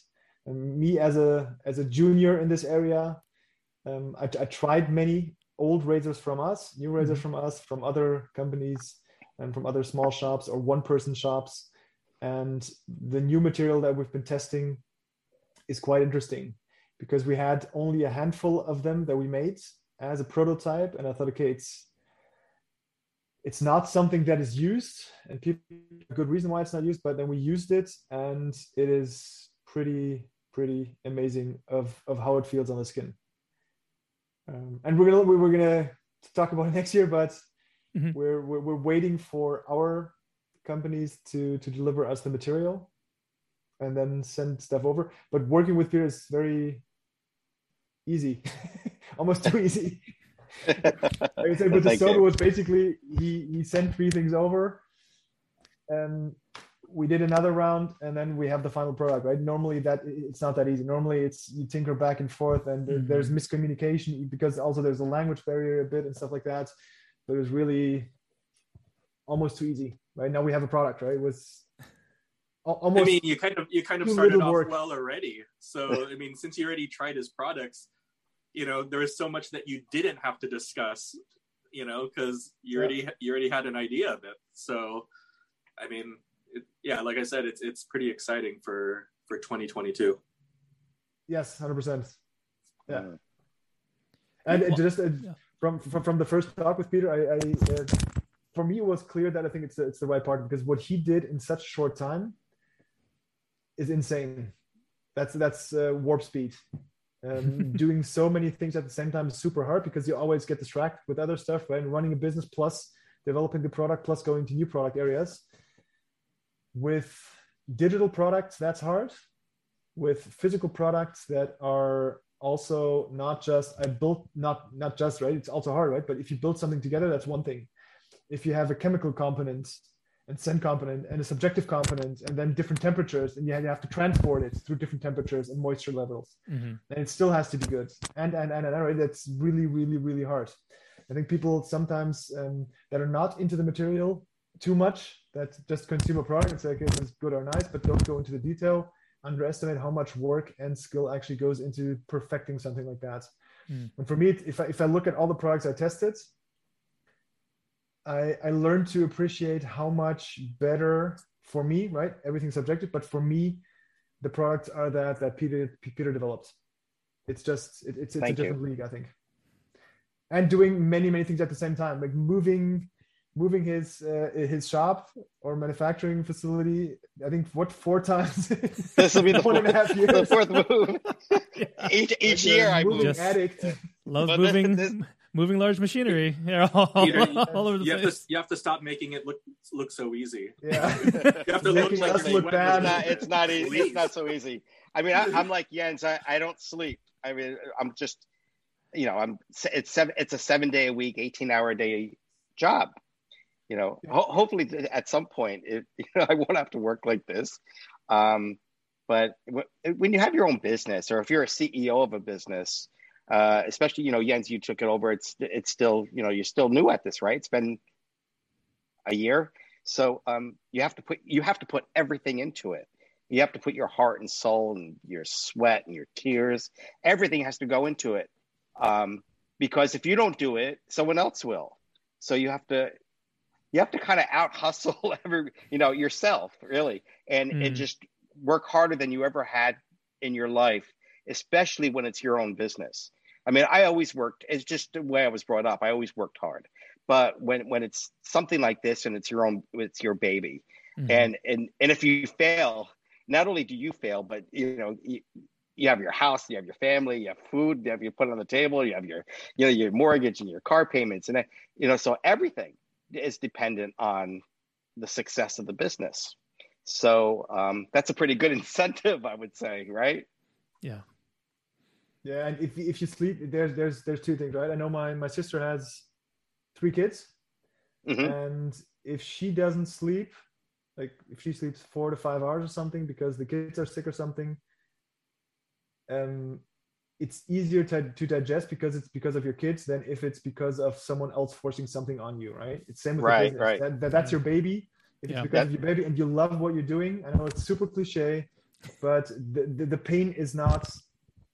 And me as a as a junior in this area, um, I, I, tried many old razors from us, new razors Mm-hmm. from us, from other companies, and from other small shops or one person shops. And the new material that we've been testing is quite interesting because we had only a handful of them that we made as a prototype. And I thought, okay, it's it's not something that is used and people a good reason why it's not used but then we used it and it is pretty pretty amazing of of how it feels on the skin um, and we're gonna we're gonna talk about it next year but Mhm. we're, we're we're waiting for our companies to to deliver us the material and then send stuff over but working with peter is very easy almost too easy like I said, with the soda was basically he he sent three things over, and we did another round, and then we have the final product. Right? Normally that it's not that easy. Normally it's you tinker back and forth, and Mhm. there's miscommunication because also there's a language barrier a bit and stuff like that. But it was really almost too easy. Right now we have a product. Right? It was almost. I mean, you kind of you kind of started off work. well already. So I mean, since you already tried his products, you know there was so much that you didn't have to discuss. You know, because you Yeah. already you already had an idea of it. So, I mean, it, yeah, like I said, it's it's pretty exciting for for 2022. yes, hundred percent. Yeah. Mm. And Well, just uh, yeah. From, from from the first talk with Peter, I, I uh, for me it was clear that I think it's the, it's the right part because what he did in such a short time is insane. That's that's uh, warp speed. Um, doing so many things at the same time is super hard because you always get distracted with other stuff, right? And running a business plus developing the product plus going to new product areas. With digital products, that's hard. With physical products that are also not just I built not not just right, it's also hard, right? But if you build something together, that's one thing. If you have a chemical component and scent component and a subjective component and then different temperatures and you have to transport it through different temperatures and moisture levels Mhm. and it still has to be good and and and, and right, that's really really really hard i think people sometimes um, that are not into the material too much that just consume a product and say okay this is good or nice but don't go into the detail underestimate how much work and skill actually goes into perfecting something like that Mm. and for me if I, if I look at all the products i tested I, I learned to appreciate how much better for me, right? Everything's subjective, but for me, the products are that that Peter Peter developed. It's just it, it's it's a Thank you. different league, I think. And doing many many things at the same time, like moving moving his uh, his shop or manufacturing facility. I think what four times. This will be the one and a half fourth, years. the fourth move. each each Like year I moving move. Just- addict. Love But moving this- moving large machinery yeah, all, Peter, all over the You have place. to you have to stop making it look look so easy. Yeah. You have to look Making like us look bad. It's not, it's not easy. Please. It's not so easy. I mean, I, I'm like Jens. I, I don't sleep. I mean, I'm just, you know, I'm. It's seven. It's a seven day a week, eighteen hour a day job. You know, ho- hopefully at some point, it, you know, I won't have to work like this. Um, but w- when you have your own business, or if you're a CEO of a business, uh, especially you know, Jens, you took it over. It's it's still you know you're still new at this, right? It's been a year. So um, you have to put you have to put everything into it. You have to put your heart and soul and your sweat and your tears. Everything has to go into it, um, because if you don't do it, someone else will. So you have to you have to kind of out hustle every you know yourself really, and and Mm. just work harder than you ever had in your life, especially when it's your own business. I mean, I always worked. It's just the way I was brought up. I always worked hard but when when it's something like this and it's your own it's your baby Mhm. and and and if you fail not only do you fail but you know you, you have your house you have your family you have food you have you put on the table you have your you know your mortgage and your car payments and you know so everything is dependent on the success of the business so um, that's a pretty good incentive i would say right yeah Yeah, and if if you sleep, there's there's there's two things, right? I know my my sister has three kids, Mhm. and if she doesn't sleep, like if she sleeps four to five hours or something because the kids are sick or something, um, it's easier to to digest because it's because of your kids than if it's because of someone else forcing something on you, right? It's same with the Right, business. right. That, that that's your mm. baby. If Yeah. it's because of your baby and you love what you're doing, I know it's super cliche, but the, the, the pain is not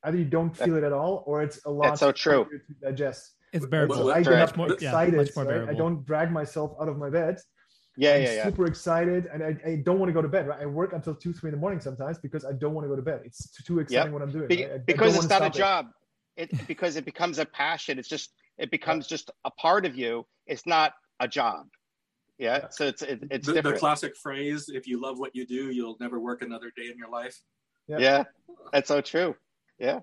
either you don't feel it at all or it's a lot That's so true. harder to digest It's bearable. Well, I get up Much more- yeah, excited. much more right? I don't drag myself out of my bed. Yeah, I'm yeah, yeah. super excited, and I, I don't want to go to bed. Right? I work until two, three in the morning sometimes because I don't want to go to bed. It's too, too exciting what I'm doing. Be- right? I- I because don't it's not a stop it. job. It because it becomes a passion. It's just it becomes just a part of you. It's not a job. Yeah. Yeah. So it's it, it's the, the classic phrase: "If you love what you do, you'll never work another day in your life." Yeah. yeah. That's so true. Yeah.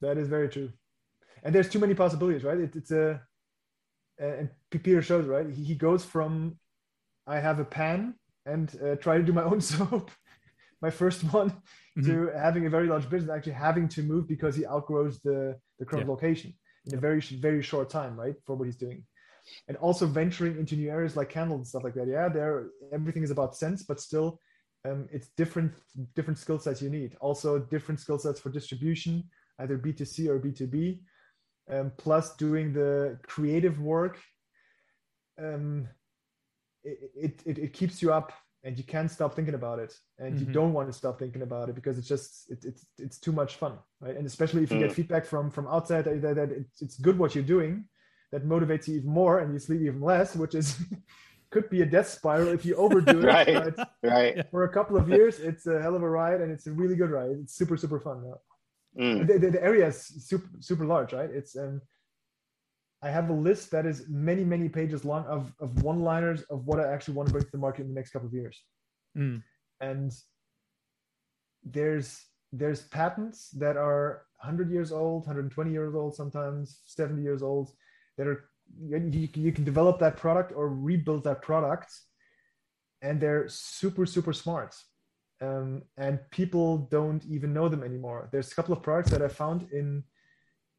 That is very true. And there's too many possibilities, right? It, it's a, and P- Peter shows, right? He, he goes from, I have a pan and uh, try to do my own soap, my first one, to having a very large business, actually having to move because he outgrows the, the current Yeah. location in a very, very short time, right? For what he's doing. And also venturing into new areas like candles and stuff like that. Yeah, there, everything is about sense, but still, um, it's different, different skill sets you need. Also, different skill sets for distribution, either B2C or B2B, um, plus doing the creative work. Um, it, it, it, it keeps you up and you can't stop thinking about it and you Mhm. don't want to stop thinking about it because it's just it, it's it's too much fun right and especially if you get Mm. feedback from from outside that, that, that it's, it's good what you're doing that motivates you even more and you sleep even less which is could be a death spiral if you overdo it Right. Right. for a couple of years it's a hell of a ride and it's a really good ride it's super super fun yeah. Mm. the, the, the area is super super large right it's um i have a list that is many many pages long of of one liners of what i actually want to bring to the market in the next couple of years Mm. and there's there's patents that are 100 years old 120 years old sometimes 70 years old that are you, you can develop that product or rebuild that product and they're super super smart um, and people don't even know them anymore there's a couple of products that i found in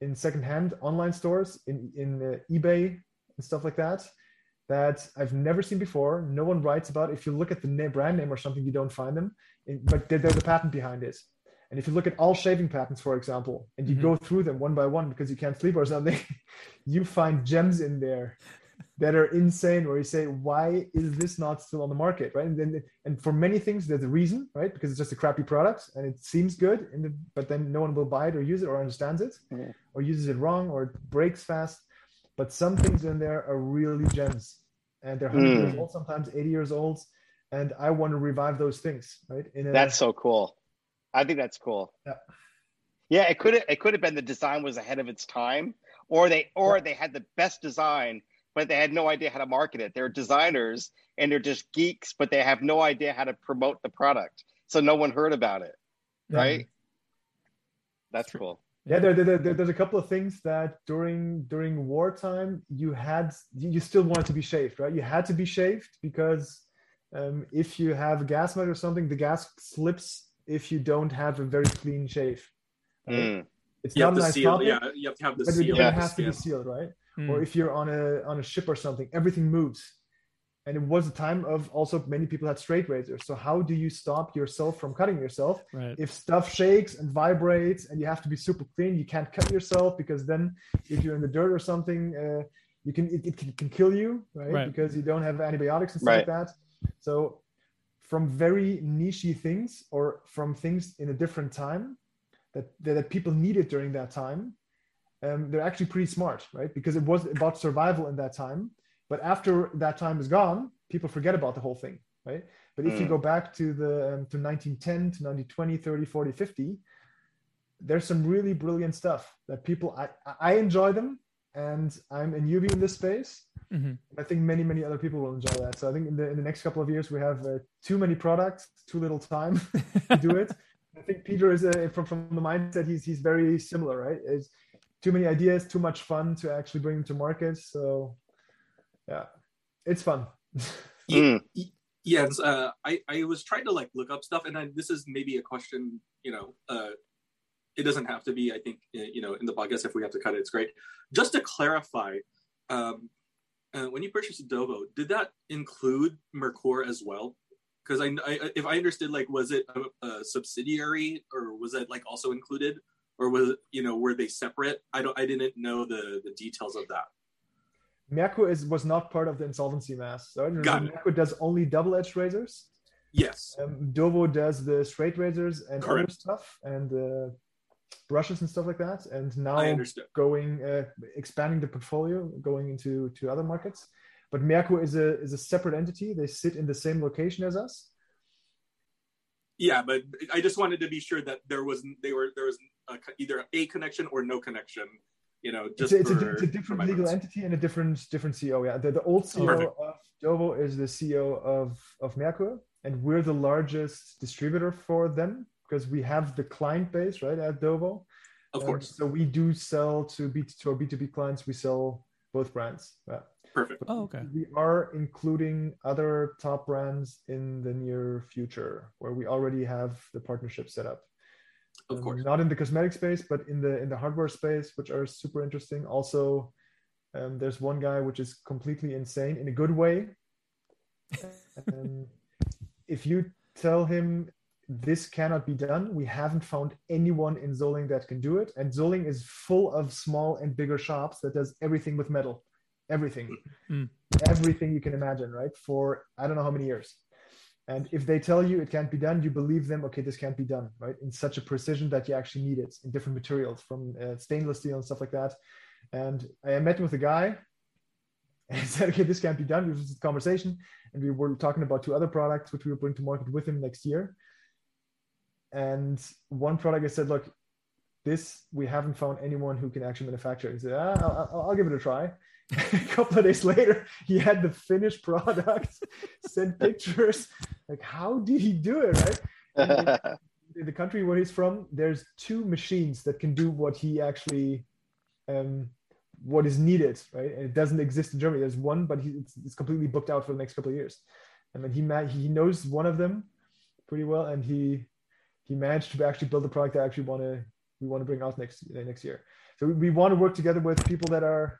in secondhand online stores in in uh, ebay and stuff like that that I've never seen before. No one writes about. If you look at the na- brand name or something, you don't find them, but there- there's a patent behind it. And if you look at all shaving patents, for example, and you Mhm. go through them one by one because you can't sleep or something, you find gems in there that are insane. Where you say, "Why is this not still on the market?" Right? And then, and for many things, there's a reason, right? Because it's just a crappy product and it seems good, the, but then no one will buy it or use it or understands it, Yeah. or uses it wrong or it breaks fast but some things in there are really gems and they're 100 years Mm. old sometimes 80 years old and i want to revive those things right a, That's so cool. I think that's cool. Yeah. Yeah, it could have it could have been the design was ahead of its time, or they or they had the best design, but they had no idea how to market it. They're designers and they're just geeks, but they have no idea how to promote the product. So no one heard about it. Right? That's cool. yeah there, there, there- there's a couple of things that during during wartime you had you you still wanted to be shaved right you had to be shaved because um, if you have a gas mask or something the gas slips if you don't have a very clean shave right? Mm. it's You not have a to nice seal. topic, Yeah, you have to have the but it, seal. it Yeah. has to be skin. sealed right Mm. or if you're on a on a ship or something everything moves and it was a time of also many people had straight razors so how do you stop yourself from cutting yourself right. if stuff shakes and vibrates and you have to be super clean you can't cut yourself because then if you're in the dirt or something uh, you can it, it can, can kill you right? Right. because you don't have antibiotics and stuff like that so from very nichey things or from things in a different time that that, that people needed during that time um, they're actually pretty smart right because it was about survival in that time but after that time is gone people forget about the whole thing right but if you Mm. go back to the um, to 1910 to 1920 30 40 50 there's some really brilliant stuff that people i i enjoy them and i'm a newbie in this space Mhm. I think many, many other people will enjoy that. So I think in the in the next couple of years we have uh, too many products, too little time to do it. I think Peter is uh, from from the mindset he's he's very similar, right? It's too many ideas, too much fun to actually bring them to market. So yeah, it's fun. Mm. Yes, uh, I I was trying to like look up stuff, and I, this is maybe a question. You know, uh, it doesn't have to be. I think uh, you know in the podcast if we have to cut it, it's great. Just to clarify, um, uh, when you purchased Dovo, did that include Merkur as well? Because I, I, if I understood, like, was it a, a subsidiary, or was that like also included, or was it, you know, were they separate? I don't, I didn't know the the details of that. Merkur is was not part of the insolvency mass. So. Merkur does only double edged razors. Yes, Um, Dovo does the straight razors and other stuff, and uh, brushes and stuff like that, and now going uh, expanding the portfolio, going into to other markets. But Merkur is a is a separate entity. They sit in the same location as us. Yeah, but I just wanted to be sure that there was they were there was a, either a connection or no connection. You know, just it's, a, it's, for, a, it's a different legal entity and a different different CEO. Yeah, the, the old CEO Perfect. of Dovo is the CEO of of Merkur, and we're the largest distributor for them because we have the client base right at Dovo. Of Um, course, so we do sell to B to our B two B clients. We sell both brands. Yeah. perfect. Oh, okay. We are including other top brands in the near future, where we already have the partnership set up. Of Um, course. not in the cosmetic space, but in the in the hardware space, which are super interesting. Also, um, there's one guy which is completely insane in a good way. um, if you tell him this cannot be done, we haven't found anyone in Solingen that can do it. And Solingen is full of small and bigger shops that does everything with metal, everything, Mm. everything you can imagine, right? For I don't know how many years. And if they tell you it can't be done, you believe them. Okay, this can't be done, right? In such a precision that you actually need it in different materials, from uh, stainless steel and stuff like that. And I met with a guy, and said, "Okay, this can't be done." We had this conversation, and we were talking about two other products which we will bring to market with him next year. And one product, I said, "Look, this we haven't found anyone who can actually manufacture." He said, ah, I'll- I'll give it a try." a couple of days later, he had the finished product, sent pictures. Like, how did he do it, right? And in the country where he's from, there's two machines that can do what he actually, um, what is needed, right? And it doesn't exist in Germany. There's one, but he, it's, it's completely booked out for the next couple of years. And then he ma- he knows one of them pretty well, and he he managed to actually build a product that I actually want to we want to bring out next uh, next year. So we, we want to work together with people that are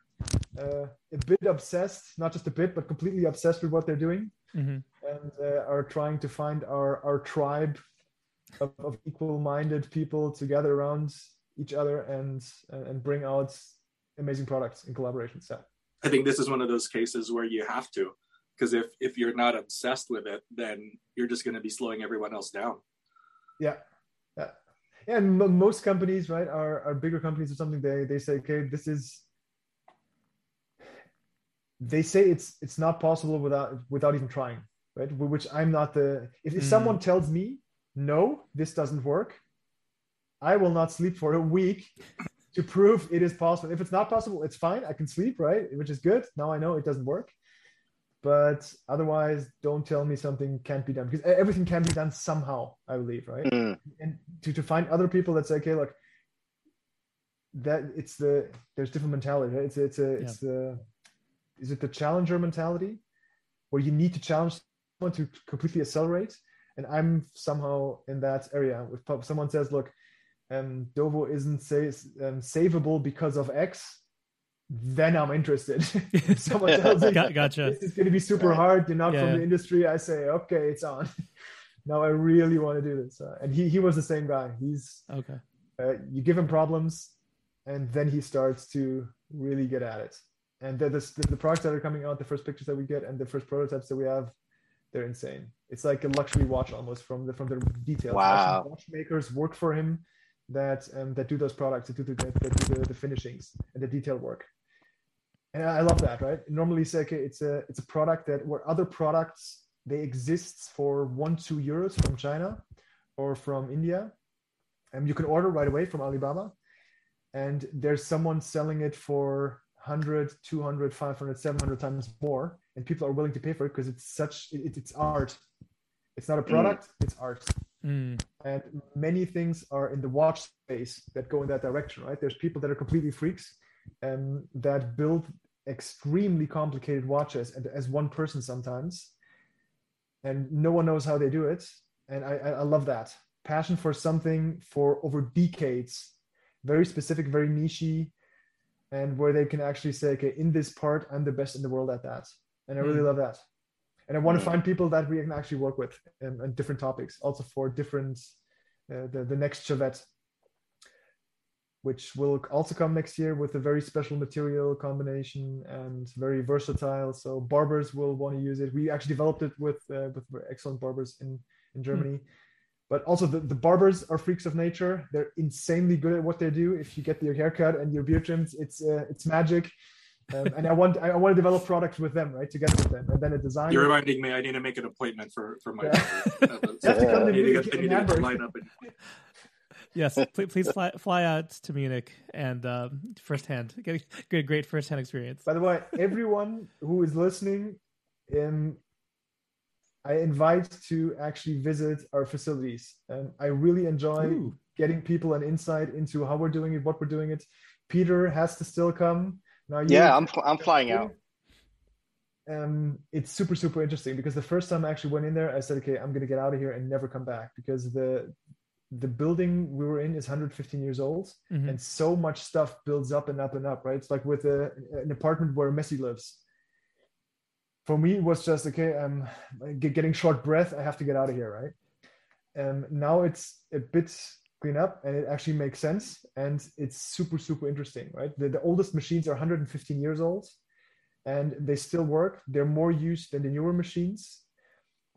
uh, a bit obsessed, not just a bit, but completely obsessed with what they're doing hmm and uh, are trying to find our our tribe of, of equal-minded people together around each other and and bring out amazing products in collaboration. So I think this is one of those cases where you have to, because if if you're not obsessed with it, then you're just going to be slowing everyone else down. yeah, yeah, yeah. And m- most companies, right, are are bigger companies or something. They they say, okay, this is. They say it's it's not possible without without even trying, right? Which I'm not the. If, if Mm. someone tells me no, this doesn't work, I will not sleep for a week to prove it is possible. If it's not possible, it's fine. I can sleep, right? Which is good. Now I know it doesn't work. But otherwise, don't tell me something can't be done because everything can be done somehow, I believe, right? Mm. And to, to find other people that say, okay, look, that it's the there's different mentality, right? It's it's a it's the is it the challenger mentality where you need to challenge someone to completely accelerate? And I'm somehow in that area. If someone says, look, um, Dovo isn't say, um, savable because of X, then I'm interested. someone tells me Got- gotcha. this is going to be super hard, you're not Yeah. from the industry, I say, okay, it's on. now I really want to do this. Uh, and he, he was the same guy. He's Okay. uh, you give him problems, and then he starts to really get at it. And the, the, the products that are coming out, the first pictures that we get, and the first prototypes that we have, they're insane. It's like a luxury watch almost from the from the details. Wow. Actually, Watchmakers work for him that um, that do those products, that do the that do the, the finishings and the detail work. And I love that, right? Normally, say, okay, it's a it's a product that where other products they exist for one two euros from China or from India, and you can order right away from Alibaba, and there's someone selling it for 100 200 500 700 times more and people are willing to pay for it because it's such it, it's art. It's not a product it's art. Mm. and many things are in the watch space that go in that direction right? There's people that are completely freaks and that build extremely complicated watches and as one person sometimes and no one knows how they do it. And i i I love that. Passion for something for over decades very specific very nichey and where they can actually say okay in this part i'm the best in the world at that and i really Mm. love that and i want to Mm. find people that we can actually work with and, and different topics also for different uh, the, the next Shavette, which will also come next year with a very special material combination and very versatile. So barbers will want to use it. We actually developed it with uh, with excellent barbers in in Germany, but also the, the barbers are freaks of nature. They're insanely good at what they do. If you get your haircut and your beard trimmed, it's uh, it's magic. Um, and I want I want to develop products with them, right? Together with them, and then a design. You're reminding me. I need to make an appointment for for my. Yeah. barber. You have to come to Munich get, I in need to get the Hamburg. line up. And, Yes, please, please fly, fly out to Munich and um, firsthand get a good, great firsthand experience. By the way, everyone who is listening, um, I invite to actually visit our facilities. Um, I really enjoy Ooh. getting people an insight into how we're doing it, what we're doing it. Peter has to still come. Now, you- Yeah, I'm I'm flying out. Um, it's super super interesting because the first time I actually went in there, I said, okay, I'm gonna get out of here and never come back because the the building we were in is 115 years old Mhm. and so much stuff builds up and up and up right it's like with a, an apartment where messi lives for me it was just okay i'm getting short breath i have to get out of here right and now it's a bit clean up and it actually makes sense and it's super super interesting right the, the oldest machines are 115 years old and they still work they're more used than the newer machines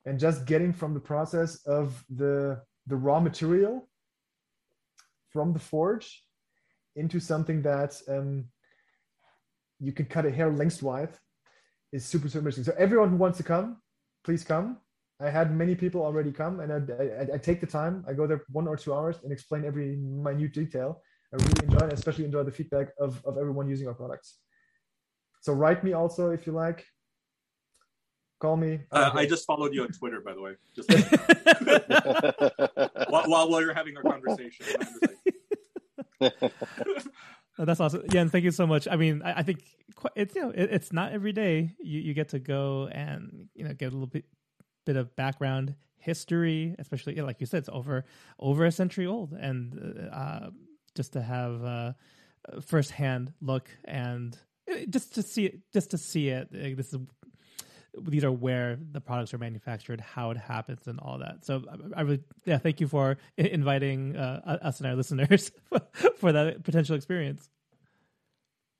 and just getting from the process of the the raw material from the forge into something that um, you can cut a hair lengthwise is super super interesting. So everyone who wants to come, please come. I had many people already come, and I, I, I take the time. I go there one or two hours and explain every minute detail. I really enjoy it, especially enjoy the feedback of, of everyone using our products. So write me also if you like. Call me. uh, I just followed you on Twitter, by the way. Just while, while while you're having our conversation. I'm just like, Oh, that's awesome. Yeah, and thank you so much. I mean, I, I think quite, it's you know it, it's not every day you, you get to go and you know get a little bit bit of background history, especially you like you said, it's over over a century old, and uh, just to have uh, a firsthand look and uh, just to see it, just to see it. like, This is these are where the products are manufactured, how it happens, and all that. So I, I really, yeah, thank you for inviting uh, us and our listeners for that potential experience.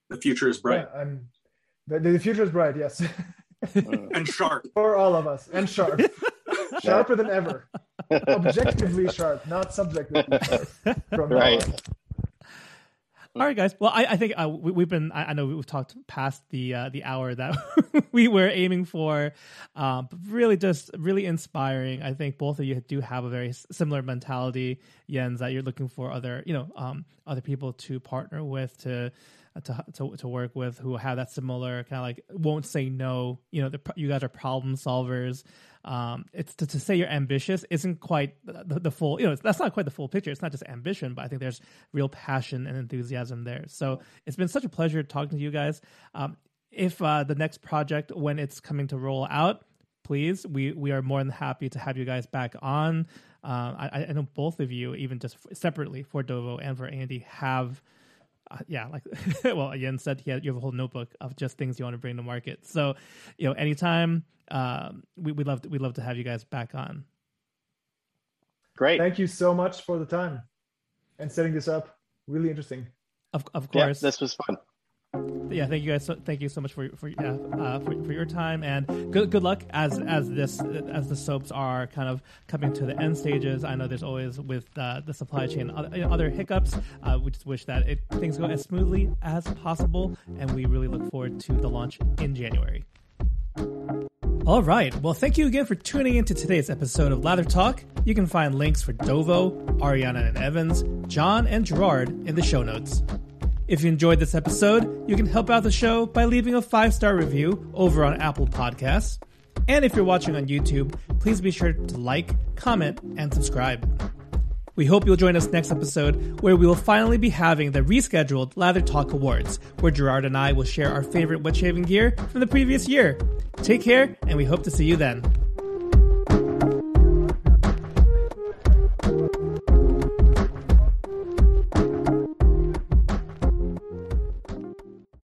the future is bright Yeah, I'm, the, the future is bright. Yes, and sharp. for all of us, and sharp, sharper than ever. Objectively sharp, not subjectively sharp. From Right. All right, guys. Well, I, I think uh, we, we've been. I, I know we've talked past the uh, the hour that we were aiming for, um, but really just really inspiring. I think both of you do have a very similar mentality, Jens, that you're looking for other you know um, other people to partner with to. Uh, To, to to work with who have that similar kind of like won't say no. You know the, you guys are problem solvers. Um it's to, to say you're ambitious isn't quite the, the full you know that's not quite the full picture. It's not just ambition but i think there's real passion and enthusiasm there. So it's been such a pleasure talking to you guys. Um if uh the next project when it's coming to roll out please we we are more than happy to have you guys back on. Um i i know both of you even just separately for dovo and for andy have uh, yeah, like well, Jens said, he had, you have a whole notebook of just things you want to bring to market. So, you know, anytime um, we we love to, we love to have you guys back on. Great. Thank you so much for the time and setting this up. Really interesting. Of of Yeah, course, this was fun. Yeah. Thank you guys. So, thank you so much for for yeah, uh, for, for your time and good good luck as as this as the soaps are kind of coming to the end stages. I know there's always with uh, the supply chain other, you know, other hiccups. Uh, we just wish that it things go as smoothly as possible, and we really look forward to the launch in January. All right. Well, thank you again for tuning into today's episode of Lather Talk. You can find links for Dovo, Ariana and Evans, John, and Gerard in the show notes. If you enjoyed this episode, you can help out the show by leaving a five star review over on Apple Podcasts. And if you're watching on YouTube, please be sure to like, comment, and subscribe. We hope you'll join us next episode where we will finally be having the rescheduled Lather Talk Awards, where Gerard and I will share our favorite wet shaving gear from the previous year. Take care, and we hope to see you then.